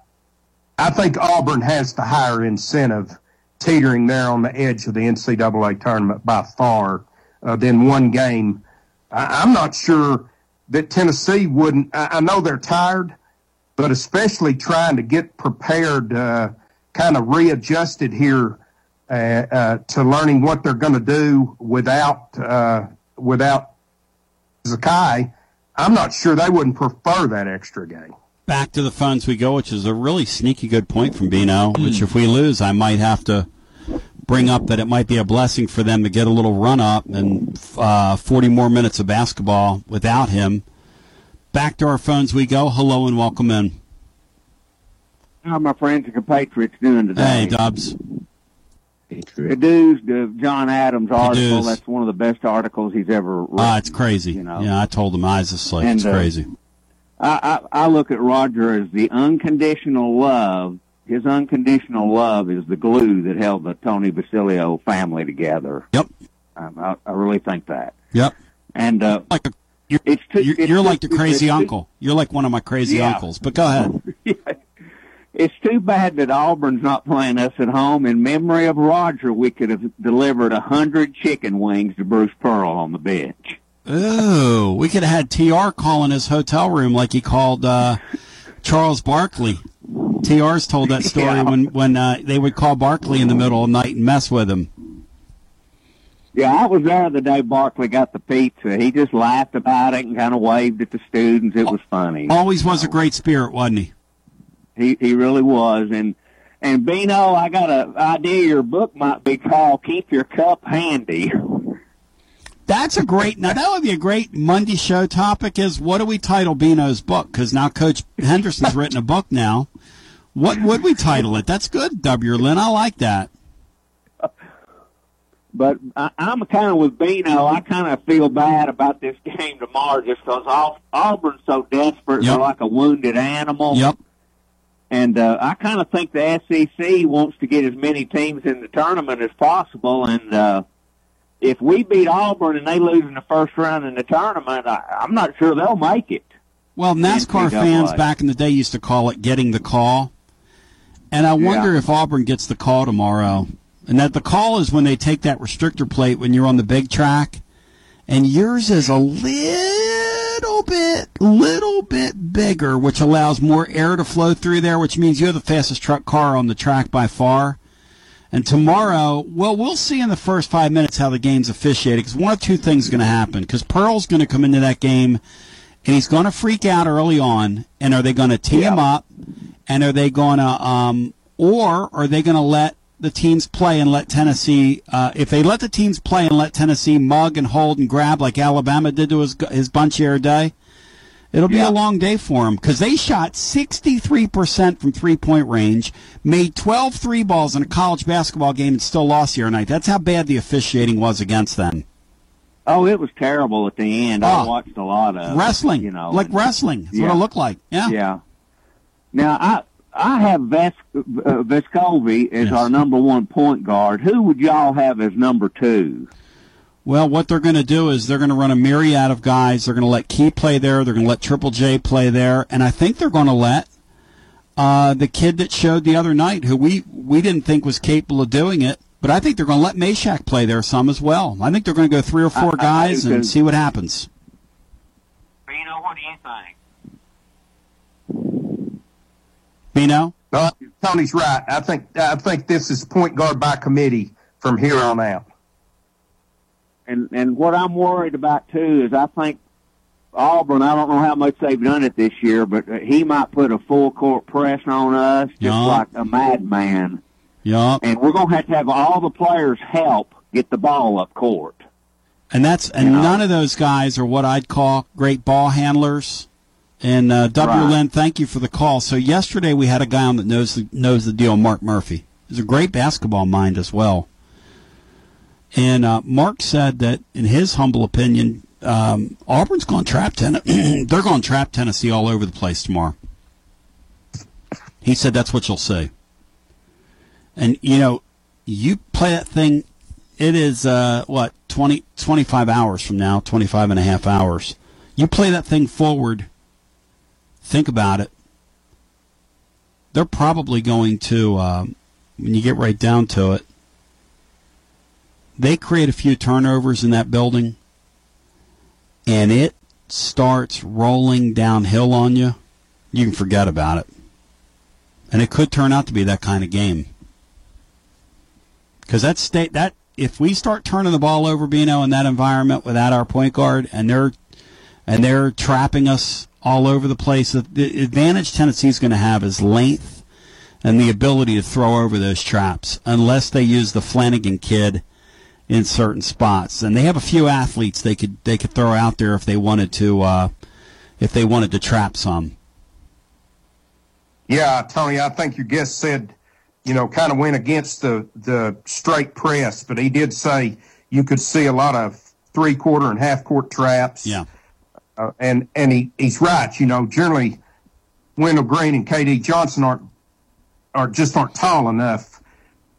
I think Auburn has the higher incentive, teetering there on the edge of the NCAA tournament by far, uh, than one game. I, I'm not sure that Tennessee wouldn't. I, I know they're tired, but especially trying to get prepared, uh, kind of readjusted here to learning what they're going to do without uh, without Zakai. I'm not sure they wouldn't prefer that extra game. Back to the funds we go, which is a really sneaky good point from Bino. Which, if we lose, I might have to bring up that it might be a blessing for them to get a little run up and uh, 40 more minutes of basketball without him. Back to our phones we go. Hello and welcome in. How are my friends and compatriots doing today? Hey, Dubs. The dudes, the John Adams article, that's one of the best articles he's ever written. Ah, it's crazy. You know. Yeah, I told him eyes is like And, it's uh, crazy. I, I, I look at Roger as the unconditional love. His unconditional love is the glue that held the Tony Basilio family together. Yep. Um, I, I really think that. Yep. And uh, like a, you're, it's too, You're, it's you're too- like the crazy too- uncle. You're like one of my crazy Yeah. uncles. But go ahead. It's too bad that Auburn's not playing us at home. In memory of Roger, we could have delivered a hundred chicken wings to Bruce Pearl on the bench. Ooh, we could have had TR call in his hotel room like he called uh, Charles Barkley. TR's told that story Yeah. when when uh, they would call Barkley in the middle of the night and mess with him. Yeah, I was there the day Barkley got the pizza. He just laughed about it and kind of waved at the students. It was funny. Always was a great spirit, wasn't he? He he really was. And and Bino, I got an idea. Your book might be called "Keep Your Cup Handy." That's a great. Now that would be a great Monday show topic. Is what do we title Bino's book? Because now Coach Henderson's written a book now. What would we title it? That's good, W. Lynn. I like that. But I, I'm kind of with Bino. I kind of feel bad about this game tomorrow just because Auburn's so desperate. Yep. They're like a wounded animal. Yep. And uh, I kind of think the SEC wants to get as many teams in the tournament as possible. And uh, if we beat Auburn and they lose in the first round in the tournament, I, I'm not sure they'll make it. Well, NASCAR fans back in the day used to call it getting the call. And I wonder if Auburn gets the call tomorrow. And that the call is when they take that restrictor plate when you're on the big track. And yours is a little bit, little bit bigger, which allows more air to flow through there, which means you have the fastest truck car on the track by far. And tomorrow, well, we'll see in the first five minutes how the game's officiated because one of two things is going to happen. Because Pearl's going to come into that game and he's going to freak out early on. And are they going to tee him up? And are they going to, um, or are they going to let the teams play and let Tennessee, uh, if they let the teams play and let Tennessee mug and hold and grab like Alabama did to his, his bunch air day, it'll be a long day for them because they shot 63% from three point range, made 12 three balls in a college basketball game, and still lost the other night. That's how bad the officiating was against them. Oh, it was terrible at the end. I watched a lot of wrestling, you know, like and- wrestling. That's what it looked like. Yeah. Yeah. Now I I have Ves- uh, Vescovi as our number one point guard. Who would y'all have as number two? Well, what they're going to do is they're going to run a myriad of guys. They're going to let Key play there. They're going to let Triple J play there, and I think they're going to let uh, the kid that showed the other night, who we we didn't think was capable of doing it, but I think they're going to let Mashack play there some as well. I think they're going to go three or four I- I guys and see what happens. Bino, what do you think? Bino? Uh, Tony's right. I think I think this is point guard by committee from here on out. And and what I'm worried about too is I think Auburn. I don't know how much they've done it this year, but he might put a full court press on us, just Yeah. like a madman. Yeah. And we're going to have to have all the players help get the ball up court. And that's and none of those guys are what I'd call great ball handlers. And uh, W. Right. Lynn, thank you for the call. So yesterday we had a guy on that knows the, knows the deal, Mark Murphy. He's a great basketball mind as well. And uh, Mark said that, in his humble opinion, um, Auburn's going to trap Tennessee. They're going to trap Tennessee all over the place tomorrow. He said that's what you'll see. And you know, you play that thing. It is uh, what 20, 25 hours from now, 25 and a half hours. You play that thing forward. Think about it. They're probably going to, um, when you get right down to it, they create a few turnovers in that building, and it starts rolling downhill on you. You can forget about it. And it could turn out to be that kind of game. Because that state that if we start turning the ball over, Bino, in that environment without our point guard, and they're and they're trapping us all over the place, the- the advantage Tennessee's going to have is length and the ability to throw over those traps, unless they use the Flanigan kid in certain spots. And they have a few athletes they could they could throw out there if they wanted to uh, if they wanted to trap some. Yeah, Tony, I think your guest said, you know, kind of went against the, the straight press, but he did say you could see a lot of three quarter and half court traps. Yeah. Uh, and and he, he's right. You know, generally, Wendell Green and KD Johnson aren't are just aren't tall enough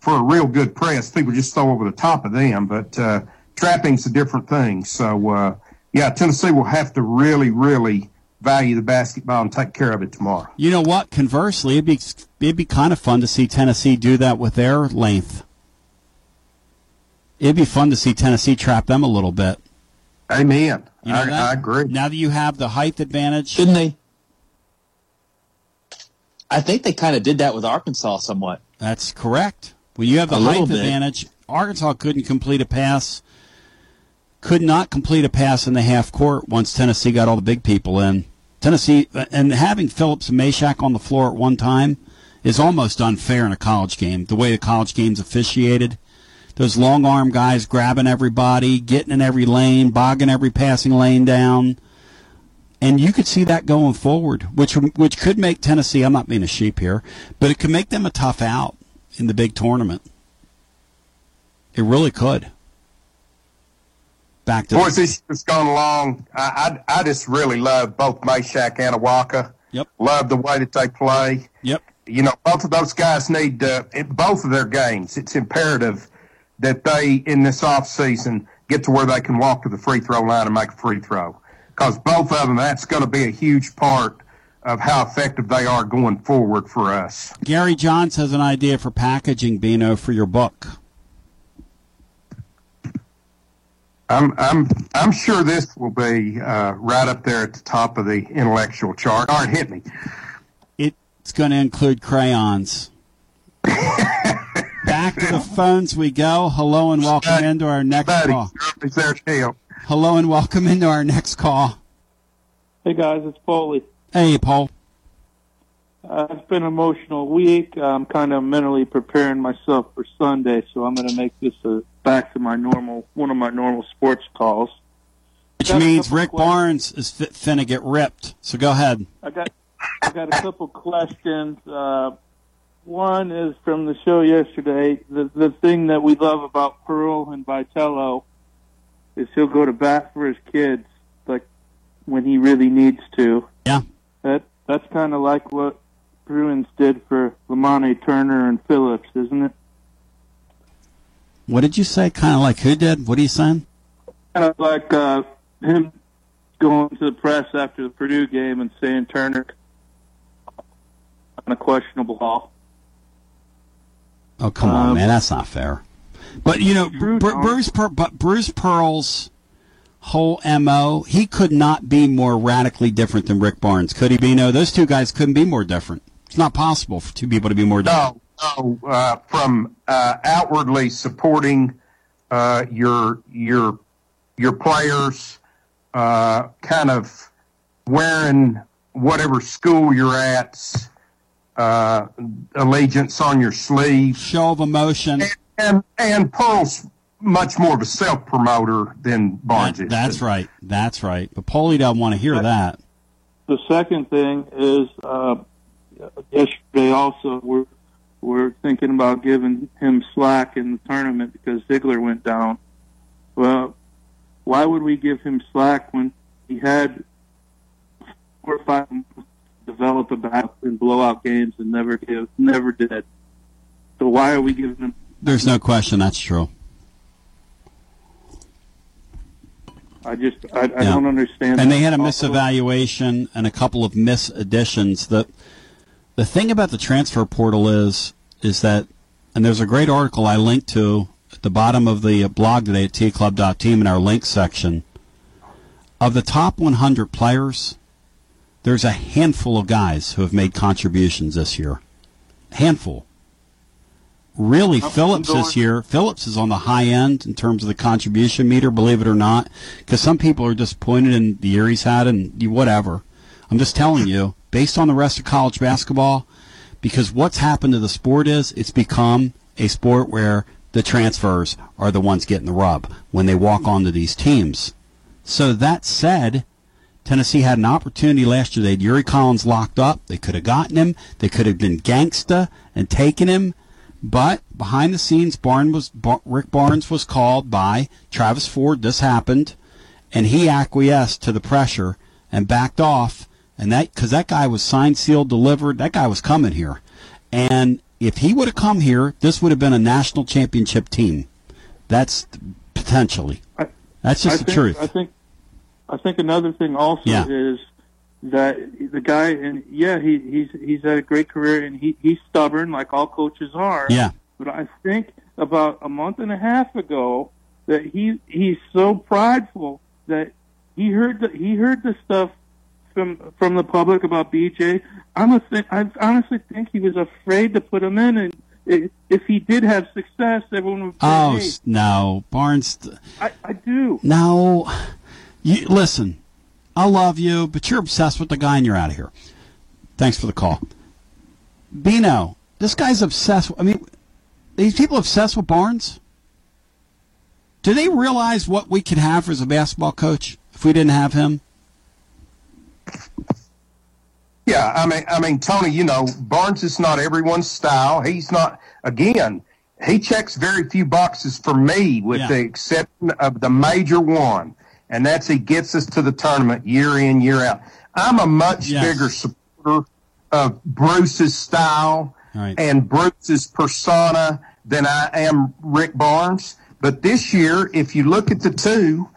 for a real good press. People just throw over the top of them. But uh, trapping's a different thing. So uh, yeah, Tennessee will have to really, really value the basketball and take care of it tomorrow. You know what? Conversely, it'd be it'd be kind of fun to see Tennessee do that with their length. It'd be fun to see Tennessee trap them a little bit. Amen. You know I, that? I agree. Now that you have the height advantage, Didn't they? I think they kind of did that with Arkansas somewhat. That's correct. When you have the A height advantage, Arkansas couldn't complete a pass. Could not complete a pass in the half court once Tennessee got all the big people in. Tennessee and having Phillips and Mashack on the floor at one time is almost unfair in a college game. The way the college game's officiated, those long arm guys grabbing everybody, getting in every lane, bogging every passing lane down. And you could see that going forward, which which could make Tennessee. I'm not being a sheep here, but it could make them a tough out in the big tournament. It really could. Back to boys, this has gone along. I, I I just really love both Mashack and Awaka. Yep. Love the way that they play. Yep. You know, both of those guys need in both of their games. It's imperative that they in this off season get to where they can walk to the free throw line and make a free throw because both of them, that's going to be a huge part of how effective they are going forward for us. Gary Johns has an idea for packaging, Bino, for your book. I'm I'm I'm sure this will be uh, right up there at the top of the intellectual chart. All right, hit me. It's going to include crayons. Back to the phones we go. Hello and welcome into our next Buddy, call. Is there Neil? Hello and welcome into our next call. Hey guys, it's Paulie. Hey, Paul. Uh, it's been an emotional week. I'm kind of mentally preparing myself for Sunday, so I'm going to make this a, back to my normal, one of my normal sports calls. Which Got means Rick questions. Barnes is fi- finna get ripped. So go ahead. I got, I got a couple questions. Uh, one is from the show yesterday. The the thing that we love about Pearl and Vitello is he'll go to bat for his kids, like when he really needs to. Yeah. That that's kind of like what Bruins did for Lamonte Turner and Phillips, isn't it? What did you say? Kind of like who did? What are you saying? Kind of like uh, him going to the press after the Purdue game and saying Turner on a questionable ball. Oh, come on, Um, man. That's not fair. But, you know, Bru- Bruce, per- but Bruce Pearl's whole MO, he could not be more radically different than Rick Barnes. Could he be? No, those two guys couldn't be more different. It's not possible for two people to be more different. No, no. Uh, from uh, outwardly supporting uh, your your your players, uh, kind of wearing whatever school you're at, uh, allegiance on your sleeve, show of emotion, and and, and Pearl's much more of a self promoter than Barnes That- is. that's right. That's right. But Paulie doesn't want to hear that. The second thing is uh, yesterday also we're we're thinking about giving him slack in the tournament because Zeigler went down. Well, why would we give him slack when he had four or five months to develop a back and blow out games and never give, never did? So why are we giving them? There's no question that's true. I just I, I Yeah. don't understand. And they had a misevaluation and a couple of misadditions. The the thing about the transfer portal is is that, and there's a great article I linked to at the bottom of the blog today at tclub.team in our link section. Of the top 100 players, there's a handful of guys who have made contributions this year. Handful. Really, I'm Phillips going- this year, Phillips is on the high end in terms of the contribution meter, believe it or not, because some people are disappointed in the year he's had and whatever. I'm just telling you, based on the rest of college basketball, because what's happened to the sport is it's become a sport where the transfers are the ones getting the rub when they walk onto these teams. So that said, Tennessee had an opportunity last year. They had Yuri Collins locked up. They could have gotten him. They could have been gangsta and taken him. But behind the scenes, Barn was Bar- Rick Barnes was called by Travis Ford. This happened, and he acquiesced to the pressure and backed off. And that because that guy was signed, sealed, delivered. That guy was coming here, and if he would have come here, this would have been a national championship team. That's potentially. That's just I the think, truth. I think I think another thing also Yeah. is that the guy and yeah he he's he's had a great career and he he's stubborn like all coaches are. Yeah. But I think about a month and a half ago that he he's so prideful that he heard the he heard the stuff from from the public about BJ. I'm a th- I honestly think he was afraid to put him in and if he did have success, everyone would say, Oh hey, no, Barnes. I, I do. No, you listen. I love you, but you're obsessed with the guy, and you're out of here. Thanks for the call, Bino. This guy's obsessed. I mean, these people obsessed with Barnes. Do they realize what we could have as a basketball coach if we didn't have him? Yeah, I mean, I mean, Tony, you know, Barnes is not everyone's style. He's not. Again, he checks very few boxes for me, with Yeah. the exception of the major one, and that's he gets us to the tournament year in, year out. I'm a much Yes. bigger supporter of Bruce's style Right. and Bruce's persona than I am Rick Barnes. But this year, if you look at the two,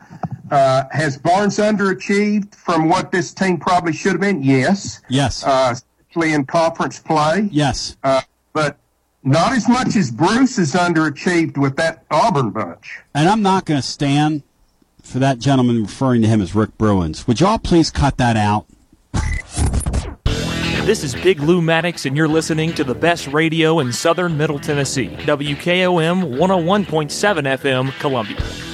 uh, has Barnes underachieved from what this team probably should have been? Yes. Yes. Uh, especially in conference play. Yes. Uh, but not as much as Bruce has underachieved with that Auburn bunch. And I'm not going to stand for that gentleman referring to him as Rick Bruins. Would y'all please cut that out? This is Big Lou Maddox, and you're listening to the best radio in southern Middle Tennessee. WKOM 101.7 FM, Columbia.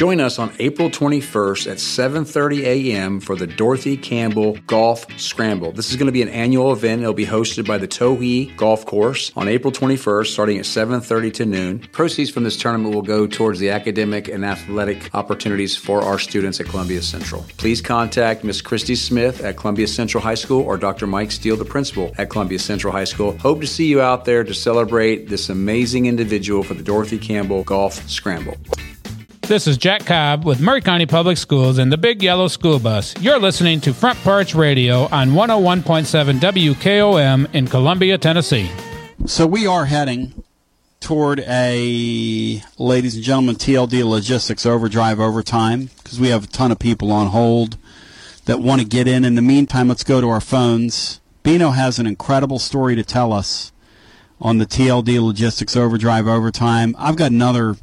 Join us on April 21st at 7:30 a.m. for the Dorothy Campbell Golf Scramble. This is going to be an annual event. It'll be hosted by the Towhee Golf Course on April 21st, starting at 7:30 to noon. Proceeds from this tournament will go towards the academic and athletic opportunities for our students at Columbia Central. Please contact Miss Christy Smith at Columbia Central High School or Dr. Mike Steele, the principal at Columbia Central High School. Hope to see you out there to celebrate this amazing individual for the Dorothy Campbell Golf Scramble. This is Jack Cobb with Maury County Public Schools and the Big Yellow School Bus. You're listening to Front Porch Radio on 101.7 WKOM in Columbia, Tennessee. So we are heading toward a, ladies and gentlemen, TLD Logistics Overdrive Overtime because we have a ton of people on hold that want to get in. In the meantime, let's go to our phones. Bino has an incredible story to tell us on the TLD Logistics Overdrive Overtime. I've got another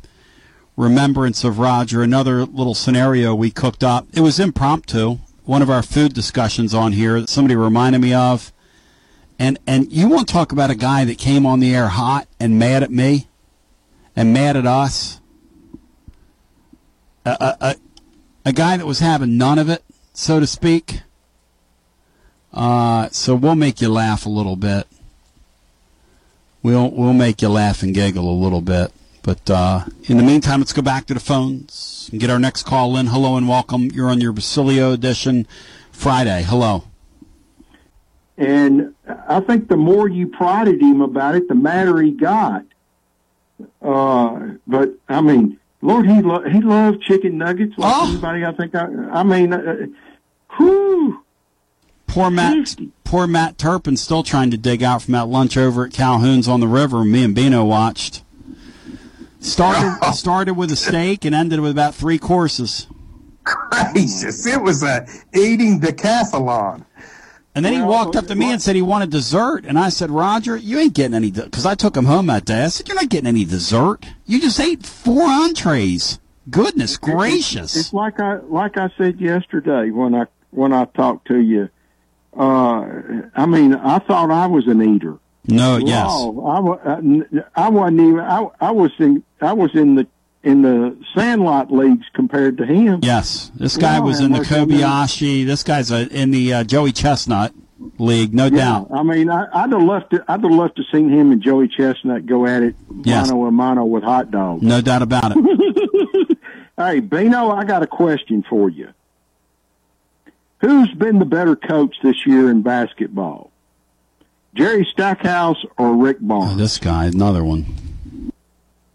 remembrance of Roger, another little scenario we cooked up. It was impromptu. One of our food discussions on here somebody reminded me of. And and you want to talk about a guy that came on the air hot and mad at me and mad at us? A, a, a, a guy that was having none of it, so to speak. Uh, so we'll make you laugh a little bit. We'll we'll make you laugh and giggle a little bit. But uh, in the meantime, let's go back to the phones and get our next call in. Hello and welcome. You're on your Basilio edition Friday. Hello. And I think the more you prodded him about it, the madder he got. Uh, but I mean, Lord, he lo- he loved chicken nuggets like Oh. anybody. I think. I, I mean, uh, whew. Poor Matt. Poor Matt Turpin still trying to dig out from that lunch over at Calhoun's on the river. Me and Bino watched. Started started with a steak and ended with about three courses. Gracious, it was a eating decathlon. And then he walked up to me and said he wanted dessert, and I said, Roger, you ain't getting any because I took him home that day. I said, you're not getting any dessert. You just ate four entrees. Goodness gracious! It's like I like I said yesterday when I when I talked to you. Uh, I mean, I thought I was an eater. No, yes. Wow, I, uh, I wasn't even. I, I was in. I was in the in the Sandlot leagues compared to him. Yes, this guy Wow, was in the Kobayashi. This guy's uh in the uh, Joey Chestnut league, no Yeah, doubt. I mean, I, I'd have loved to. I'd have loved to seen him and Joey Chestnut go at it Yes. mano a mano with hot dogs. No doubt about it. Hey, Bino, I got a question for you. Who's been the better coach this year in basketball? Jerry Stackhouse or Rick Barnes? Oh, this guy, another one.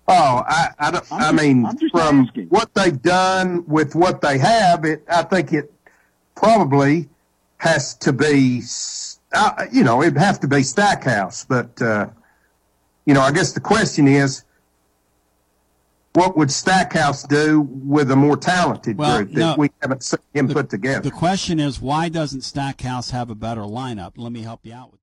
Oh, I, I, don't, I mean, from what they've done with what they have, it, I think it probably has to be, uh, you know, it'd have to be Stackhouse. But, uh, you know, I guess the question is, what would Stackhouse do with a more talented Well, group that no. we haven't seen him put together? The question is, why doesn't Stackhouse have a better lineup? Let me help you out with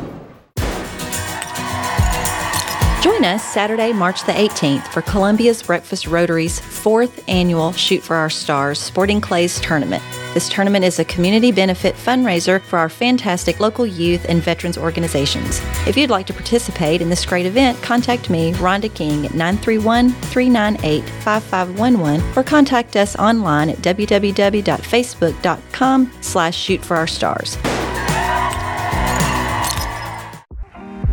Join us Saturday, March the 18th for Columbia's Breakfast Rotary's fourth annual Shoot for Our Stars Sporting Clays Tournament. This tournament is a community benefit fundraiser for our fantastic local youth and veterans organizations. If you'd like to participate in this great event, contact me, Rhonda King, at 931 398 5511 or contact us online at www.facebook.com slash shoot for our stars.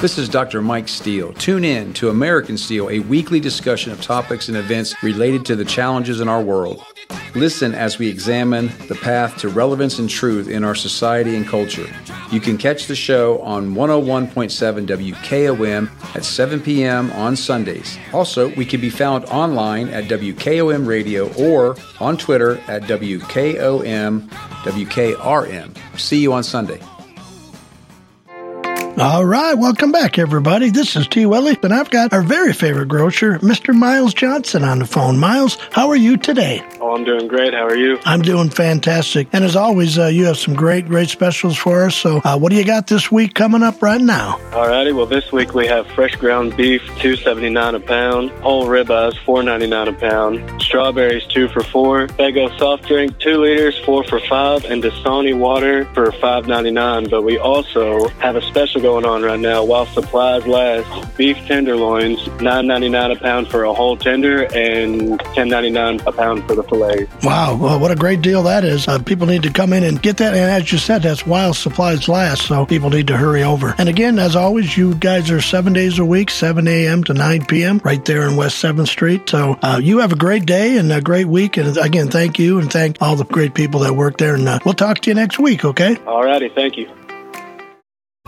This is Dr. Mike Steele. Tune in to American Steel, a weekly discussion of topics and events related to the challenges in our world. Listen as we examine the path to relevance and truth in our society and culture. You can catch the show on 101.7 WKOM at 7 p.m. on Sundays. Also, we can be found online at WKOM Radio or on Twitter at WKOM WKRM. See you on Sunday. All right, welcome back, everybody. This is T. Willie, and I've got our very favorite grocer, Mr. Miles Johnson, on the phone. Miles, how are you today? Oh, I'm doing great. How are you? I'm doing fantastic. And as always, uh, you have some great, great specials for us. So, uh, what do you got this week coming up right now? All righty. Well, this week we have fresh ground beef, two seventy nine a pound. Whole ribeyes, four ninety nine a pound. strawberries, two for four. Faygo soft drink, two liters, four for five, and Dasani water for five ninety nine. But we also have a special going on right now while supplies last. Beef tenderloins, nine ninety nine a pound for a whole tender, and ten ninety nine a pound for the fillet. Wow, well, what a great deal that is. Uh, people need to come in and get that. And as you said, that's while supplies last, so people need to hurry over. And again, as always, you guys are seven days a week, 7 a.m. to 9 p.m. right there in West 7th Street. So uh, you have a great day and a great week. And again, thank you and thank all the great people that work there. And uh, we'll talk to you next week, okay? All righty, thank you.